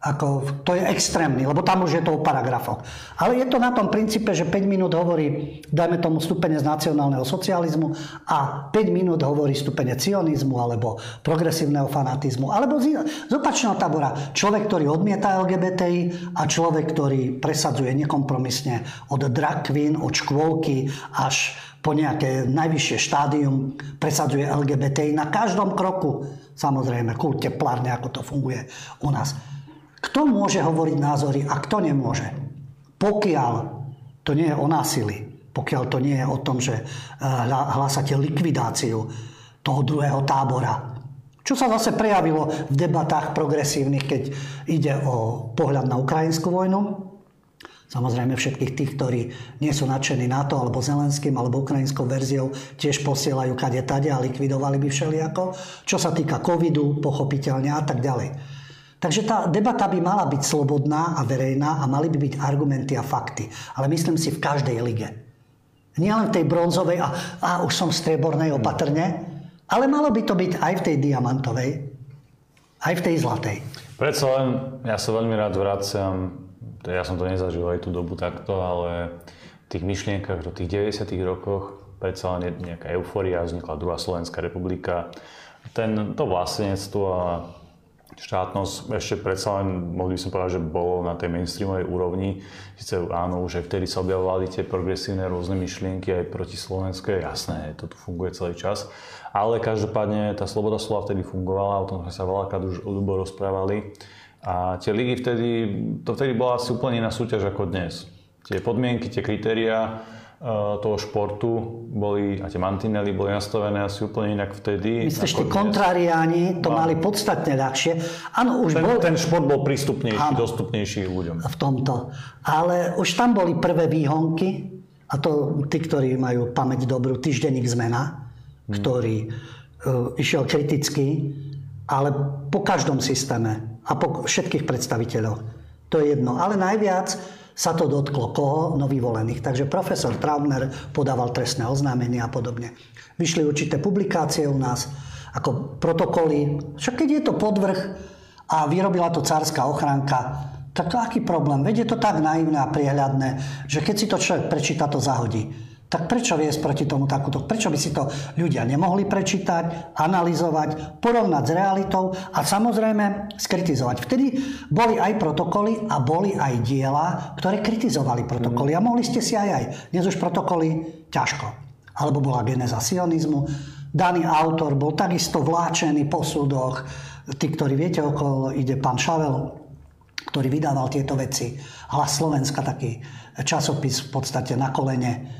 Ako, to je extrémny, lebo tam už je to o paragrafoch. Ale je to na tom princípe, že 5 minút hovorí, dajme tomu stupene z nacionálneho socializmu a 5 minút hovorí stupene cionizmu alebo progresívneho fanatizmu. Alebo z, z opačného tabora. Človek, ktorý odmieta LGBTI a človek, ktorý presadzuje nekompromisne od drag queen, od škôlky až po nejaké najvyššie štádium presadzuje LGBTI na každom kroku. Samozrejme, kult teplárne, ako to funguje u nás. Kto môže hovoriť názory a kto nemôže? Pokiaľ to nie je o násilí, pokiaľ to nie je o tom, že eh, hlásate likvidáciu toho druhého tábora, čo sa zase prejavilo v debatách progresívnych, keď ide o pohľad na ukrajinskú vojnu. Samozrejme všetkých tých, ktorí nie sú nadšení NATO alebo Zelenským alebo ukrajinskou verziou, tiež posielajú kade tade a likvidovali by všelijako. Čo sa týka covidu, pochopiteľne a tak ďalej. Takže tá debata by mala byť slobodná a verejná a mali by byť argumenty a fakty. Ale myslím si v každej lige. Nie len v tej bronzovej a, a už som v striebornej opatrne, ale malo by to byť aj v tej diamantovej, aj v tej zlatej. Predsa len, ja sa veľmi rád vraciam, ja som to nezažil aj tú dobu takto, ale v tých myšlienkach do tých 90 rokoch predsa len nejaká euforia, vznikla druhá Slovenská republika. Ten, to vlastnectvo a štátnosť ešte predsa len, mohli by som povedať, že bolo na tej mainstreamovej úrovni. Sice áno, už aj vtedy sa objavovali tie progresívne rôzne myšlienky aj proti slovenské, jasné, to tu funguje celý čas. Ale každopádne tá sloboda slova vtedy fungovala, o tom sme sa veľakrát už ľubo rozprávali. A tie ligy vtedy, to vtedy bola asi úplne iná súťaž ako dnes. Tie podmienky, tie kritériá, Eh, toho športu boli, a tie mantinely boli nastavené asi úplne inak vtedy. Myslíš, tí kontrariáni to mali podstatne ľahšie. Áno, už ten, bol... ten šport bol prístupnejší, áno, dostupnejší ľuďom. V tomto. Ale už tam boli prvé výhonky, a to tí, ktorí majú pamäť dobrú, týždenník zmena, hmm. ktorý uh, išiel kriticky, ale po každom systéme a po všetkých predstaviteľoch. To je jedno. Ale najviac sa to dotklo koho? Novyvolených. Takže profesor Traubner podával trestné oznámenia a podobne. Vyšli určité publikácie u nás, ako protokoly. Však keď je to podvrh a vyrobila to cárska ochránka, tak aký problém? Veď je to tak naivné a priehľadné, že keď si to človek prečíta, to zahodí. Tak prečo viesť proti tomu takúto? Prečo by si to ľudia nemohli prečítať, analyzovať, porovnať s realitou a samozrejme skritizovať? Vtedy boli aj protokoly a boli aj diela, ktoré kritizovali protokoly. A mohli ste si aj aj. Dnes už protokoly ťažko. Alebo bola geneza sionizmu. Daný autor bol takisto vláčený po súdoch. Tí, ktorí viete, okolo ide pán Šavel, ktorý vydával tieto veci. Hlas Slovenska, taký časopis v podstate na kolene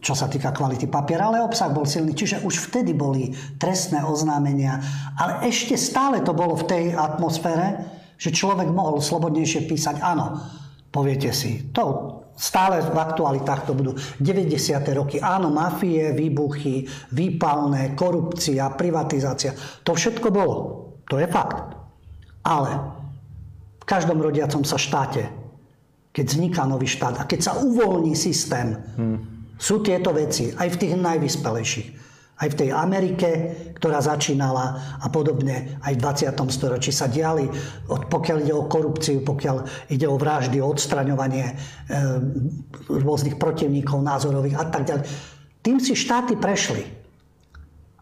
čo sa týka kvality papiera, ale obsah bol silný. Čiže už vtedy boli trestné oznámenia, ale ešte stále to bolo v tej atmosfére, že človek mohol slobodnejšie písať. Áno, poviete si, to stále v aktualitách to budú 90. roky. Áno, mafie, výbuchy, výpalné, korupcia, privatizácia. To všetko bolo. To je fakt. Ale v každom rodiacom sa štáte keď vzniká nový štát a keď sa uvoľní systém, hmm. sú tieto veci aj v tých najvyspelejších. Aj v tej Amerike, ktorá začínala a podobne, aj v 20. storočí sa diali, pokiaľ ide o korupciu, pokiaľ ide o vraždy, o odstraňovanie e, rôznych protivníkov názorových a tak ďalej. Tým si štáty prešli.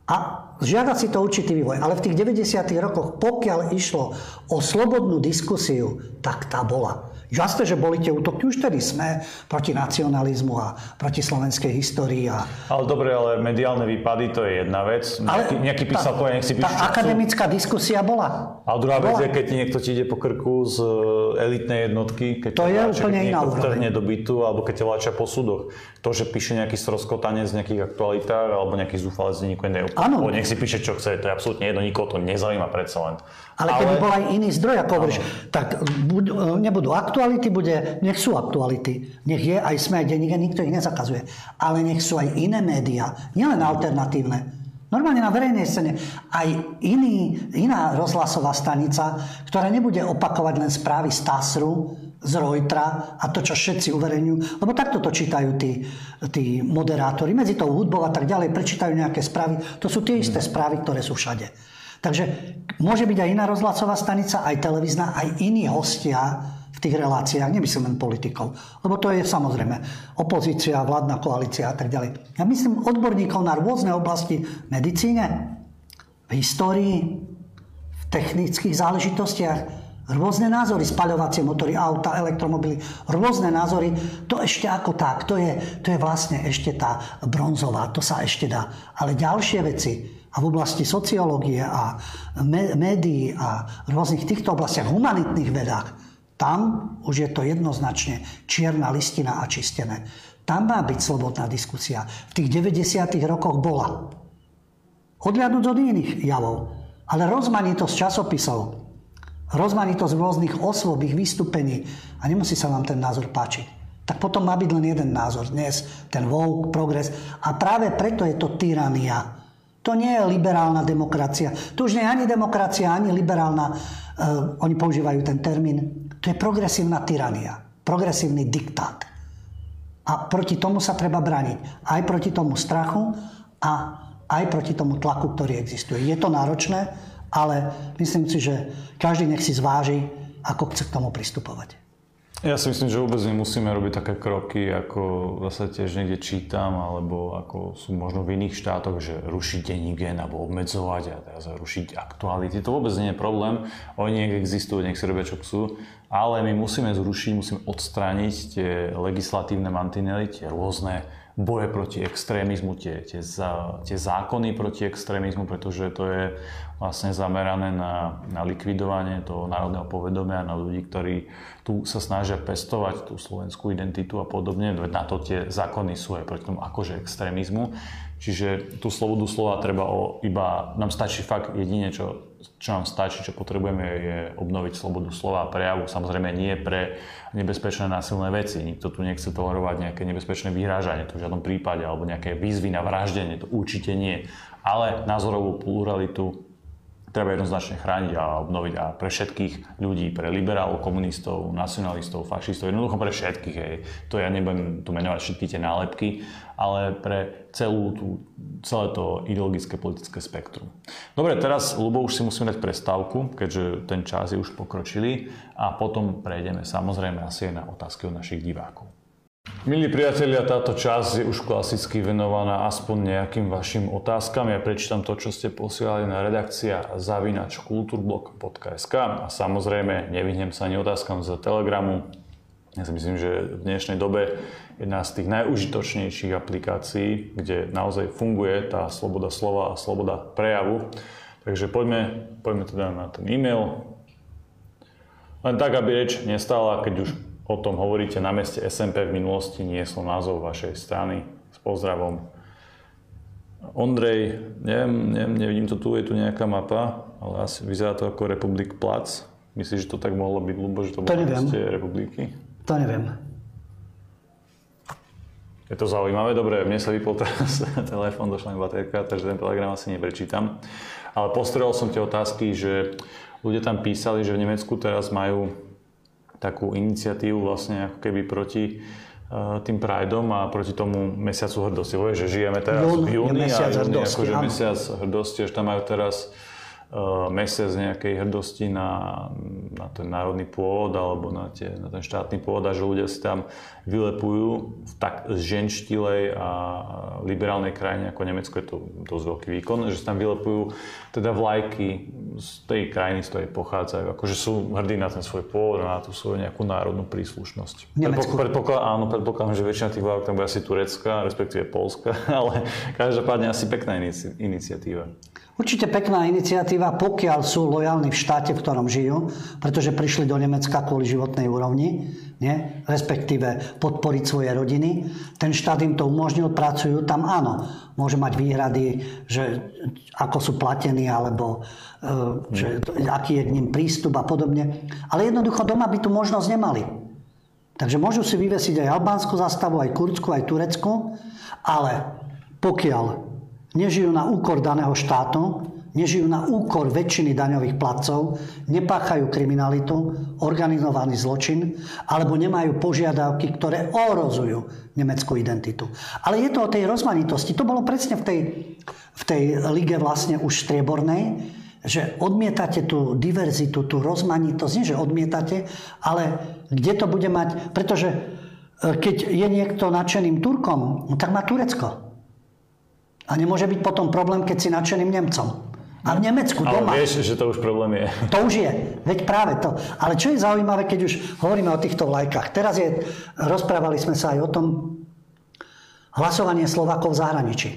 A žiada si to určitý vývoj. Ale v tých 90. rokoch, pokiaľ išlo o slobodnú diskusiu, tak tá bola. Jasné, že boli tie útoky, už tedy sme proti nacionalizmu a proti slovenskej histórii. A... Ale dobre, ale mediálne výpady to je jedna vec. Nejaký, ale nejaký písal povie, nech si píš, Tá akademická chcú. diskusia bola. A druhá bola. vec je, keď niekto ti ide po krku z e, elitnej jednotky, keď to je vláča, úplne iná úroveň. do bytu, alebo keď ťa vláčia po súdoch. To, že píše nejaký stroskotanec z nejakých aktualitách, alebo nejaký zúfalec denníku, Áno. Nech si píše, čo chce, to je absolútne jedno, nikoho to nezaujíma predsa len. Ale, ale keby bol aj iný zdroj, ako hovoríš, tak buď, e, nebudú aktuality, bude, nech sú aktuality. Nech je aj SME, aj denník, nikto ich nezakazuje. Ale nech sú aj iné médiá, nielen alternatívne. Normálne na verejnej scéne aj iný, iná rozhlasová stanica, ktorá nebude opakovať len správy z TASRu, z Reutera a to, čo všetci uverejňujú, lebo takto to čítajú tí, tí moderátori. Medzi tou hudbou a tak ďalej prečítajú nejaké správy. To sú tie isté správy, ktoré sú všade. Takže môže byť aj iná rozhlasová stanica, aj televízna, aj iní hostia v tých reláciách, nemyslím len politikov. Lebo to je samozrejme opozícia, vládna koalícia a tak ďalej. Ja myslím odborníkov na rôzne oblasti v medicíne, v histórii, v technických záležitostiach, Rôzne názory, spaľovacie motory, auta, elektromobily, rôzne názory, to ešte ako tak, to je, to je vlastne ešte tá bronzová, to sa ešte dá. Ale ďalšie veci, a v oblasti sociológie a médií a rôznych týchto oblastiach, humanitných vedách, tam už je to jednoznačne čierna listina a čistené. Tam má byť slobodná diskusia. V tých 90. rokoch bola. Odliadnúť od iných javov. Ale rozmanitosť časopisov, rozmanitosť rôznych osôb, ich vystúpení a nemusí sa vám ten názor páčiť. Tak potom má byť len jeden názor dnes, ten woke, progres. A práve preto je to tyrania. To nie je liberálna demokracia. To už nie je ani demokracia, ani liberálna, uh, oni používajú ten termín, to je progresívna tyrania, progresívny diktát. A proti tomu sa treba brániť. Aj proti tomu strachu a aj proti tomu tlaku, ktorý existuje. Je to náročné, ale myslím si, že každý nech si zváži, ako chce k tomu pristupovať. Ja si myslím, že vôbec nemusíme robiť také kroky, ako zase tiež niekde čítam, alebo ako sú možno v iných štátoch, že rušiť denní alebo obmedzovať a teraz rušiť aktuality. To vôbec nie je problém. Oni nech existujú, nech si robia čo chcú, ale my musíme zrušiť, musíme odstrániť tie legislatívne mantinely, tie rôzne boje proti extrémizmu, tie, tie, tie zákony proti extrémizmu, pretože to je vlastne zamerané na, na likvidovanie toho národného povedomia na ľudí, ktorí tu sa snažia pestovať tú slovenskú identitu a podobne. Na to tie zákony sú aj proti tomu akože extrémizmu. Čiže tú slobodu slova treba o, iba, nám stačí fakt jedine, čo, čo nám stačí, čo potrebujeme je obnoviť slobodu slova a prejavu. Samozrejme nie pre nebezpečné násilné veci. Nikto tu nechce tolerovať nejaké nebezpečné vyhrážanie, to v žiadnom prípade, alebo nejaké výzvy na vraždenie, to určite nie. Ale názorovú pluralitu treba jednoznačne chrániť a obnoviť a pre všetkých ľudí, pre liberálov, komunistov, nacionalistov, fašistov, jednoducho pre všetkých. Hej. To ja nebudem tu menovať všetky tie nálepky, ale pre celú tú, celé to ideologické politické spektrum. Dobre, teraz, Lubo, už si musíme dať prestávku, keďže ten čas je už pokročilý a potom prejdeme samozrejme asi aj na otázky od našich divákov. Milí priatelia, táto časť je už klasicky venovaná aspoň nejakým vašim otázkam. Ja prečítam to, čo ste posielali na redakcia zavinač kulturblog.sk a samozrejme nevyhnem sa ani otázkam z Telegramu. Ja si myslím, že v dnešnej dobe jedna z tých najužitočnejších aplikácií, kde naozaj funguje tá sloboda slova a sloboda prejavu. Takže poďme, poďme teda na ten e-mail. Len tak, aby reč nestala, keď už o tom hovoríte na meste SMP v minulosti, nie som názov vašej strany. S pozdravom. Ondrej, neviem, neviem, nevidím to tu, je tu nejaká mapa, ale asi vyzerá to ako Republik Plac. Myslíš, že to tak mohlo byť, Lubo, že to, to bolo meste republiky? To neviem. Je to zaujímavé, dobre, mne sa vypol teraz telefón, došla mi baterka, takže ten telegram asi neprečítam. Ale postrel som tie otázky, že ľudia tam písali, že v Nemecku teraz majú takú iniciatívu vlastne ako keby proti uh, tým Prideom a proti tomu mesiacu hrdosti. Vieš, že žijeme teraz Jún, v júni a júni akože mesiac hrdosti, až tam majú teraz uh, mesiac nejakej hrdosti na, na ten národný pôvod alebo na, tie, na ten štátny pôvod a že ľudia si tam vylepujú v tak ženštilej a liberálnej krajine ako Nemecko je to dosť veľký výkon, že si tam vylepujú teda vlajky z tej krajiny, z ktorej pochádzajú, akože sú hrdí na ten svoj pôvod, na tú svoju nejakú národnú príslušnosť. Predpokladám, áno, predpokladám, že väčšina tých vlajok tam bude asi turecká, respektíve polská, ale každopádne asi pekná iniciatíva. Určite pekná iniciatíva, pokiaľ sú lojálni v štáte, v ktorom žijú, pretože prišli do Nemecka kvôli životnej úrovni, nie? respektíve podporiť svoje rodiny. Ten štát im to umožnil, pracujú tam, áno. Môže mať výhrady, že ako sú platení, alebo e, že, aký je k ním prístup a podobne. Ale jednoducho doma by tu možnosť nemali. Takže môžu si vyvesiť aj albánsku zastavu, aj kurdsku, aj turecku, ale pokiaľ nežijú na úkor daného štátu, nežijú na úkor väčšiny daňových platcov, nepáchajú kriminalitu, organizovaný zločin, alebo nemajú požiadavky, ktoré ohrozujú nemeckú identitu. Ale je to o tej rozmanitosti. To bolo presne v tej, v tej lige vlastne už striebornej, že odmietate tú diverzitu, tú rozmanitosť, nie že odmietate, ale kde to bude mať, pretože e, keď je niekto nadšeným Turkom, no tak má Turecko. A nemôže byť potom problém, keď si nadšeným Nemcom. A v Nemecku doma. Ale vieš, že to už problém je. To už je. Veď práve to. Ale čo je zaujímavé, keď už hovoríme o týchto vlajkách. Teraz je, rozprávali sme sa aj o tom, hlasovanie Slovákov v zahraničí.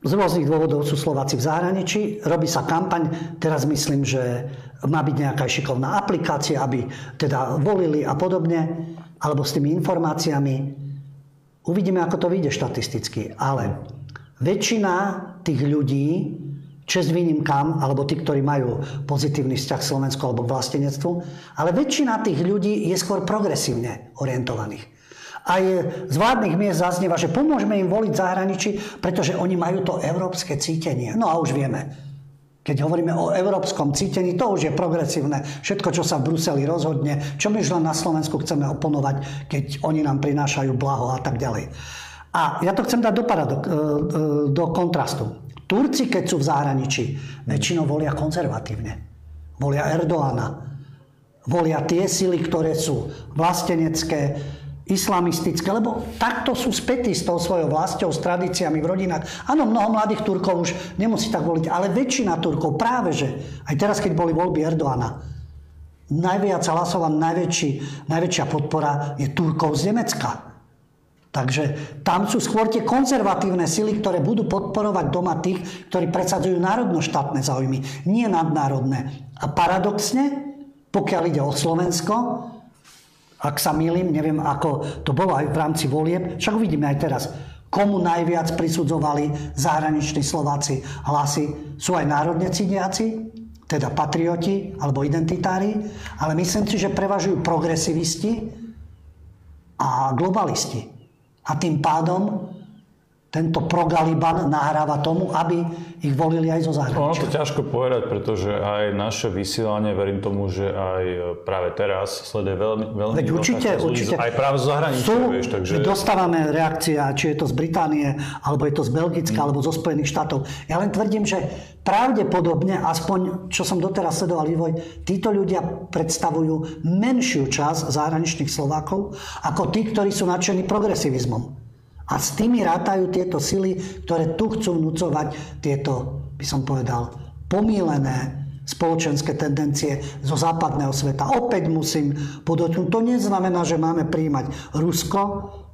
Z rôznych dôvodov sú Slováci v zahraničí, robí sa kampaň, teraz myslím, že má byť nejaká šikovná aplikácia, aby teda volili a podobne, alebo s tými informáciami. Uvidíme, ako to vyjde štatisticky. Ale väčšina tých ľudí, čest výnimkám, alebo tí, ktorí majú pozitívny vzťah k Slovensku alebo k vlastenectvu, ale väčšina tých ľudí je skôr progresívne orientovaných. Aj z vládnych miest zaznieva, že pomôžeme im voliť zahraničí, pretože oni majú to európske cítenie. No a už vieme, keď hovoríme o európskom cítení, to už je progresívne. Všetko, čo sa v Bruseli rozhodne, čo my už len na Slovensku chceme oponovať, keď oni nám prinášajú blaho a tak ďalej. A ja to chcem dať do, paradok, e, e, do kontrastu. Turci, keď sú v zahraničí, väčšinou volia konzervatívne. Volia Erdoána. Volia tie sily, ktoré sú vlastenecké, islamistické, lebo takto sú spätí s tou svojou vlastou, s tradíciami v rodinách. Áno, mnoho mladých Turkov už nemusí tak voliť, ale väčšina Turkov práve, že aj teraz, keď boli voľby Erdoána, najviac najväčší, najväčšia podpora je Turkov z Nemecka. Takže tam sú skôr tie konzervatívne sily, ktoré budú podporovať doma tých, ktorí presadzujú národno-štátne záujmy, nie nadnárodné. A paradoxne, pokiaľ ide o Slovensko, ak sa milím, neviem, ako to bolo aj v rámci volieb, však uvidíme aj teraz, komu najviac prisudzovali zahraniční Slováci hlasy. Sú aj národne cítiaci, teda patrioti alebo identitári, ale myslím si, že prevažujú progresivisti a globalisti. A tým pádom tento progaliban nahráva tomu, aby ich volili aj zo zahraničia. Ono to ťažko povedať, pretože aj naše vysielanie, verím tomu, že aj práve teraz sleduje veľmi, veľmi Veď určite, určite. aj práve zo zahraničia, Sú, vieš, takže... dostávame reakcia, či je to z Británie, alebo je to z Belgicka, mm. alebo zo Spojených štátov. Ja len tvrdím, že pravdepodobne, aspoň čo som doteraz sledoval vývoj, títo ľudia predstavujú menšiu časť zahraničných Slovákov ako tí, ktorí sú nadšení progresivizmom. A s tými rátajú tieto sily, ktoré tu chcú vnúcovať tieto, by som povedal, pomílené spoločenské tendencie zo západného sveta. Opäť musím podotknúť, to neznamená, že máme príjmať Rusko,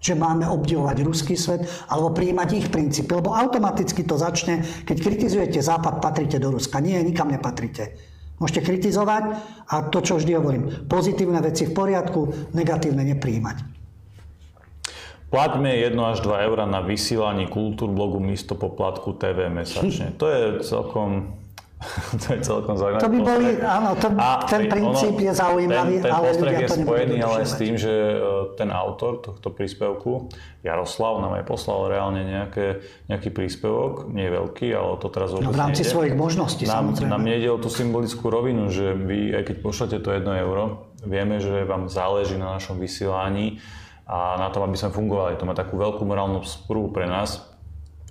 že máme obdivovať ruský svet, alebo príjmať ich princípy, lebo automaticky to začne, keď kritizujete Západ, patríte do Ruska. Nie, nikam nepatrite. Môžete kritizovať a to, čo vždy hovorím, pozitívne veci v poriadku, negatívne nepríjmať. Plaťme 1 až 2 eur na vysielaní kultúrblogu místo poplatku TV mesačne. To je celkom to je celkom zaujímavé. To by boli, áno, to, a ten princíp ono, je zaujímavý, ten, ten ale ľudia je to spojený ale s tým, že e, ten autor tohto príspevku, Jaroslav, nám aj poslal reálne nejaké, nejaký príspevok, nie veľký, ale to teraz vôbec no, v rámci nejde. svojich možností, nám, samozrejme. Nám nejde o tú symbolickú rovinu, že vy, aj keď pošlete to 1 euro, vieme, že vám záleží na našom vysielaní, a na tom, aby sme fungovali. To má takú veľkú morálnu sprúvu pre nás,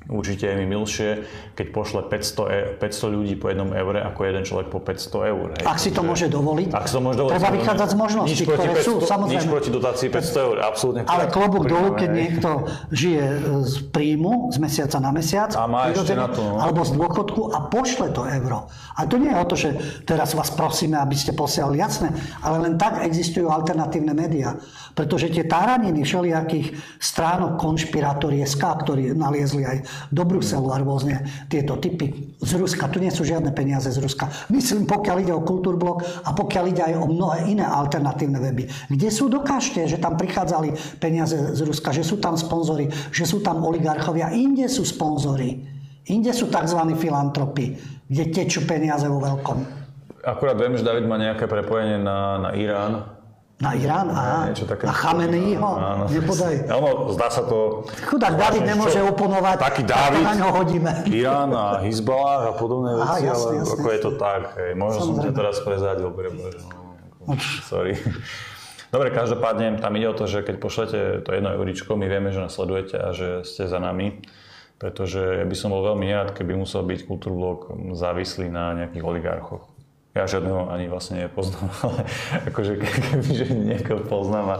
Určite je mi milšie, keď pošle 500, e, 500 ľudí po jednom eure, ako jeden človek po 500 eur. Hej. Ak si to môže dovoliť, ak si to môže dovoliť treba vychádzať z možností, ktoré 500, sú, samozrejme. Nič proti dotácii 500 eur, absolútne. Ale klobúk dolu, keď niekto žije z príjmu, z mesiaca na mesiac, a má ešte na to, no. alebo z dôchodku a pošle to euro. A to nie je o to, že teraz vás prosíme, aby ste posielali, jasné, ale len tak existujú alternatívne médiá. Pretože tie táraniny všelijakých stránok konšpiratórie ktorí naliezli aj do Bruselu a rôzne tieto typy z Ruska. Tu nie sú žiadne peniaze z Ruska. Myslím, pokiaľ ide o Kultúrblok a pokiaľ ide aj o mnohé iné alternatívne weby. Kde sú, dokážte, že tam prichádzali peniaze z Ruska, že sú tam sponzory, že sú tam oligarchovia. Inde sú sponzory. Inde sú tzv. filantropy, kde tečú peniaze vo veľkom. Akurát viem, že David má nejaké prepojenie na, na Irán, Na Irán? Aha. Niečo také. Na Chameneiho? Áno. Nepodaj. Áno, zdá sa to... Chudák David nemôže čo? oponovať. Taký tak Dávid. Na ňo hodíme. Irán a Hezbollah a podobné Aha, veci, jasne, ale jasne. ako je to tak, hej. Možno som ťa Samozrejme. teraz prezradil, pre Bože, no, sorry. Dobre, každopádne tam ide o to, že keď pošlete to jedno euričko, my vieme, že nás sledujete a že ste za nami, pretože ja by som bol veľmi nerad, keby musel byť Kultúrblok závislý na nejakých oligarchoch. Ja žiadneho ani vlastne nepoznám, ale akože ke- kebyže niekoho poznám a,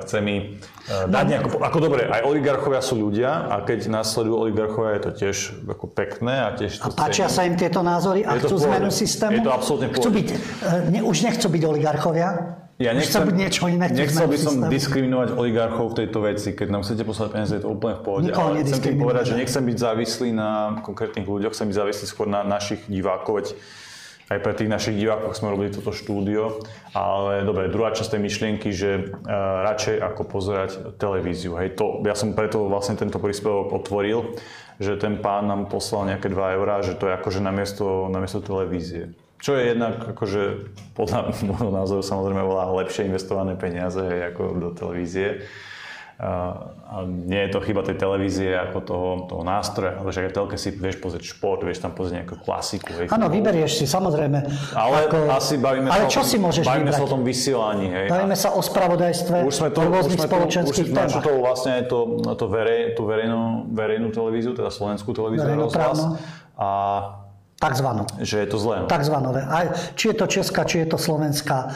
chce mi dať nejako... Ako dobre, aj oligarchovia sú ľudia a keď následujú oligarchovia, je to tiež ako pekné a tiež to A páčia sa im tieto názory a chcú zmenu systému? Je to absolútne chcú byť, e, ne, Už nechcú byť oligarchovia? Ja chcú byť niečo iné, nechcel by som systému. diskriminovať oligarchov v tejto veci. Keď nám chcete poslať peniaze, je to úplne v pohode. Nikoho ale chcem tým povedať, že nechcem byť závislý na konkrétnych ľuďoch, chcem byť závislý skôr na našich divákov. Veď aj pre tých našich divákov sme robili toto štúdio. Ale dobre, druhá časť tej myšlienky, že uh, radšej ako pozerať televíziu. Hej, to, ja som preto vlastne tento príspevok otvoril, že ten pán nám poslal nejaké 2 eurá, že to je akože namiesto, namiesto televízie. Čo je jednak akože podľa môjho názoru samozrejme veľa lepšie investované peniaze hej, ako do televízie. A, nie je to chyba tej televízie ako toho, toho nástroja, ale že aj telke si vieš pozrieť šport, vieš tam pozrieť nejakú klasiku. Áno, vyberieš si, samozrejme. Ale Ako- asi bavíme Ale sa čo o si môžeš bavíme vybrať? sa o tom vysielaní. Hej. Bavíme sa o spravodajstve, už sme to, o už rôznych sme to, už spoločenských témach. načrtol vlastne aj to, to verej, tú verejnú, verejnú televíziu, teda slovenskú televíziu rozhlas. A Takzvanú. že je to zlé. no. Takzvanové. Aj, či je to česká, či je to slovenská.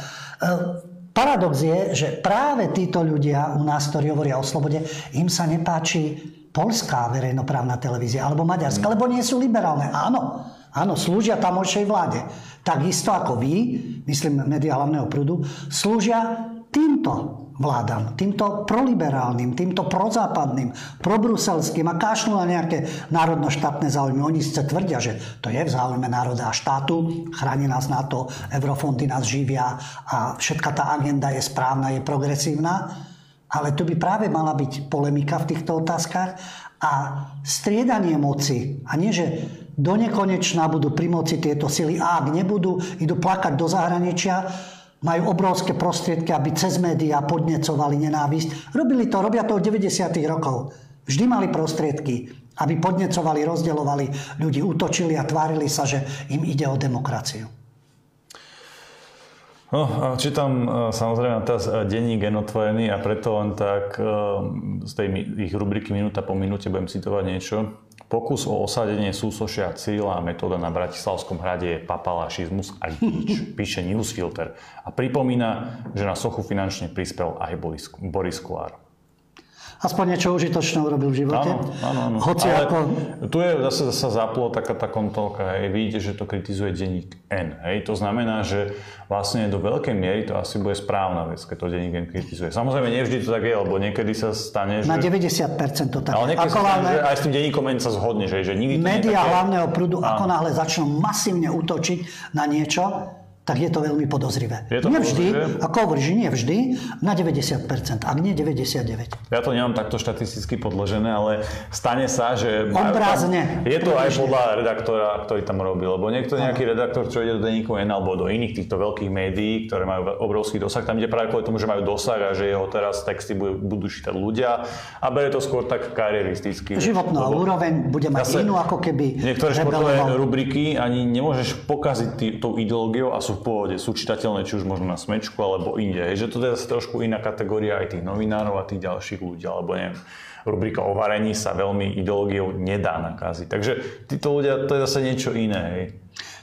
Paradox je, že práve títo ľudia u nás, ktorí hovoria o slobode, im sa nepáči polská verejnoprávna televízia alebo maďarská, Mm. lebo nie sú liberálne. Áno, áno, slúžia tamojšej vláde. Takisto ako vy, myslím médiá hlavného prúdu, slúžia týmto vládam, týmto proliberálnym, týmto prozápadným, probruselským a kašľú na nejaké národno-štátne záujmy. Oni sice tvrdia, že to je v záujme národa a štátu, chráni nás na to, eurofondy nás živia a všetka tá agenda je správna, je progresívna, ale tu by práve mala byť polemika v týchto otázkach a striedanie moci. A nie, že do nekonečná budú pri moci tieto sily a ak nebudú, idú plakať do zahraničia, majú obrovské prostriedky, aby cez médiá podnecovali nenávisť. Robili to, robia to od 90. rokov. Vždy mali prostriedky, aby podnecovali, rozdeľovali ľudí, útočili a tvárili sa, že im ide o demokraciu. No, čítam e, samozrejme teraz e, denník N otvorený a preto len tak e, z tej ich rubriky Minúta po minúte budem citovať niečo. Pokus o osadenie súsošia cíla a metóda na Bratislavskom hrade je papalašizmus a nič, píše Newsfilter. A pripomína, že na sochu finančne prispel aj Boris, Kolár. Aspoň niečo užitočné urobil v živote. Áno, áno, áno. Hoci Ale ako... Tu je zase sa zaplo taká tá kontrolka, hej, vidíte, že to kritizuje denník N. Hej. To znamená, že vlastne do veľkej miery to asi bude správna vec, keď to denník N kritizuje. Samozrejme, nie vždy to tak je, lebo niekedy sa stane, že... Na 90% to tak. ale niekedy ako sa stane, že aj s tým denníkom N sa zhodne, že, že nikdy také. hlavného prúdu, ako náhle začnú masívne útočiť na niečo, tak je to veľmi podozrivé. Je to nie vždy, podozrivé? ako hovoríš, nie vždy, na 90%, ak nie 99%. Ja to nemám takto štatisticky podložené, ale stane sa, že... Tam, je to aj podľa redaktora, ktorý tam robil. Lebo niekto, nejaký redaktor, čo ide do denníku N alebo do iných týchto veľkých médií, ktoré majú obrovský dosah, tam ide práve kvôli tomu, že majú dosah a že jeho teraz texty budú, čítať ľudia a bere to skôr tak karieristicky. Životná úroveň bude mať zase inú, ako keby Niektoré športové rubriky ani nemôžeš pokaziť tý, tou ideológiou a sú v pohode. Sú čitateľné či už možno na smečku alebo inde. Hej, že to je zase trošku iná kategória aj tých novinárov a tých ďalších ľudí. Alebo neviem, rubrika o varení sa veľmi ideológiou nedá nakaziť. Takže títo ľudia, to je zase niečo iné. Hej.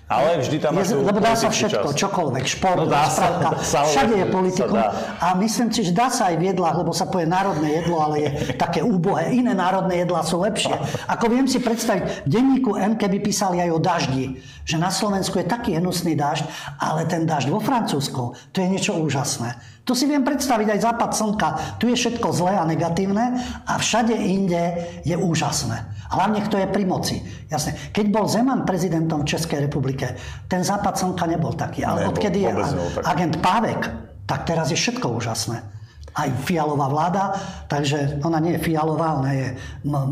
Ale vždy tam Je, lebo dá sa všetko, časť. čokoľvek, šport, No dá sa, rozprávka, samozrejme, všade je sa dá. A myslím si, že dá sa aj v jedlách, lebo sa povie národné jedlo, ale je také úbohé. Iné národné jedlá sú lepšie. Ako viem si predstaviť, v denníku N, keby písali aj o daždi, že na Slovensku je taký hnusný dažď, ale ten dažď vo Francúzsku, to je niečo úžasné. To si viem predstaviť aj západ slnka. Tu je všetko zlé a negatívne a všade inde je úžasné. Hlavne kto je pri moci. Jasne. Keď bol Zeman prezidentom v Českej republike, ten západ slnka nebol taký. Ale Nebol, odkedy je nebol agent Pávek, tak teraz je všetko úžasné. Aj fialová vláda, takže ona nie je fialová, ona je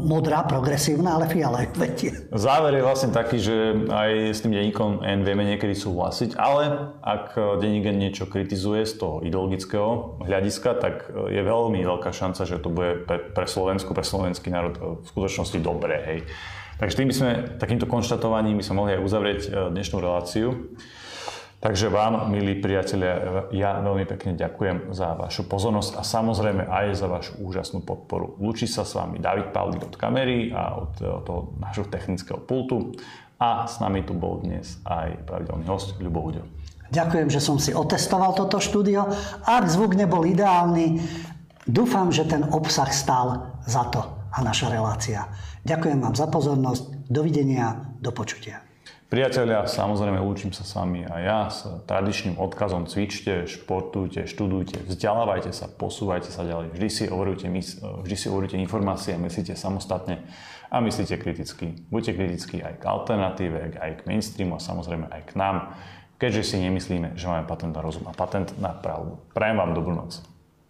modrá, progresívna, ale fiala je vetie. Záver je vlastne taký, že aj s tým denníkom N vieme niekedy súhlasiť, ale ak denník N niečo kritizuje z toho ideologického hľadiska, tak je veľmi veľká šanca, že to bude pre, pre Slovensku, pre slovenský národ v skutočnosti dobré. Hej. Takže tým by sme, takýmto konštatovaním by sme mohli aj uzavrieť dnešnú reláciu. Takže vám, milí priatelia, ja veľmi pekne ďakujem za vašu pozornosť a samozrejme aj za vašu úžasnú podporu. Lúči sa s vami David Pavlík od kamery a od toho nášho technického pultu a s nami tu bol dnes aj pravidelný host Ľubo Huďo. Ďakujem, že som si otestoval toto štúdio. Ak zvuk nebol ideálny, dúfam, že ten obsah stál za to a naša relácia. Ďakujem vám za pozornosť. Dovidenia, do počutia. Priatelia, samozrejme učím sa s vami a ja s tradičným odkazom cvičte, športujte, študujte, vzdelávajte sa, posúvajte sa ďalej. Vždy si overujte, vždy si overujte informácie, myslíte samostatne a myslíte kriticky. Buďte kritickí aj k alternatíve, aj k mainstreamu a samozrejme aj k nám, keďže si nemyslíme, že máme patent na rozum a patent na pravdu. Prajem vám dobrú noc.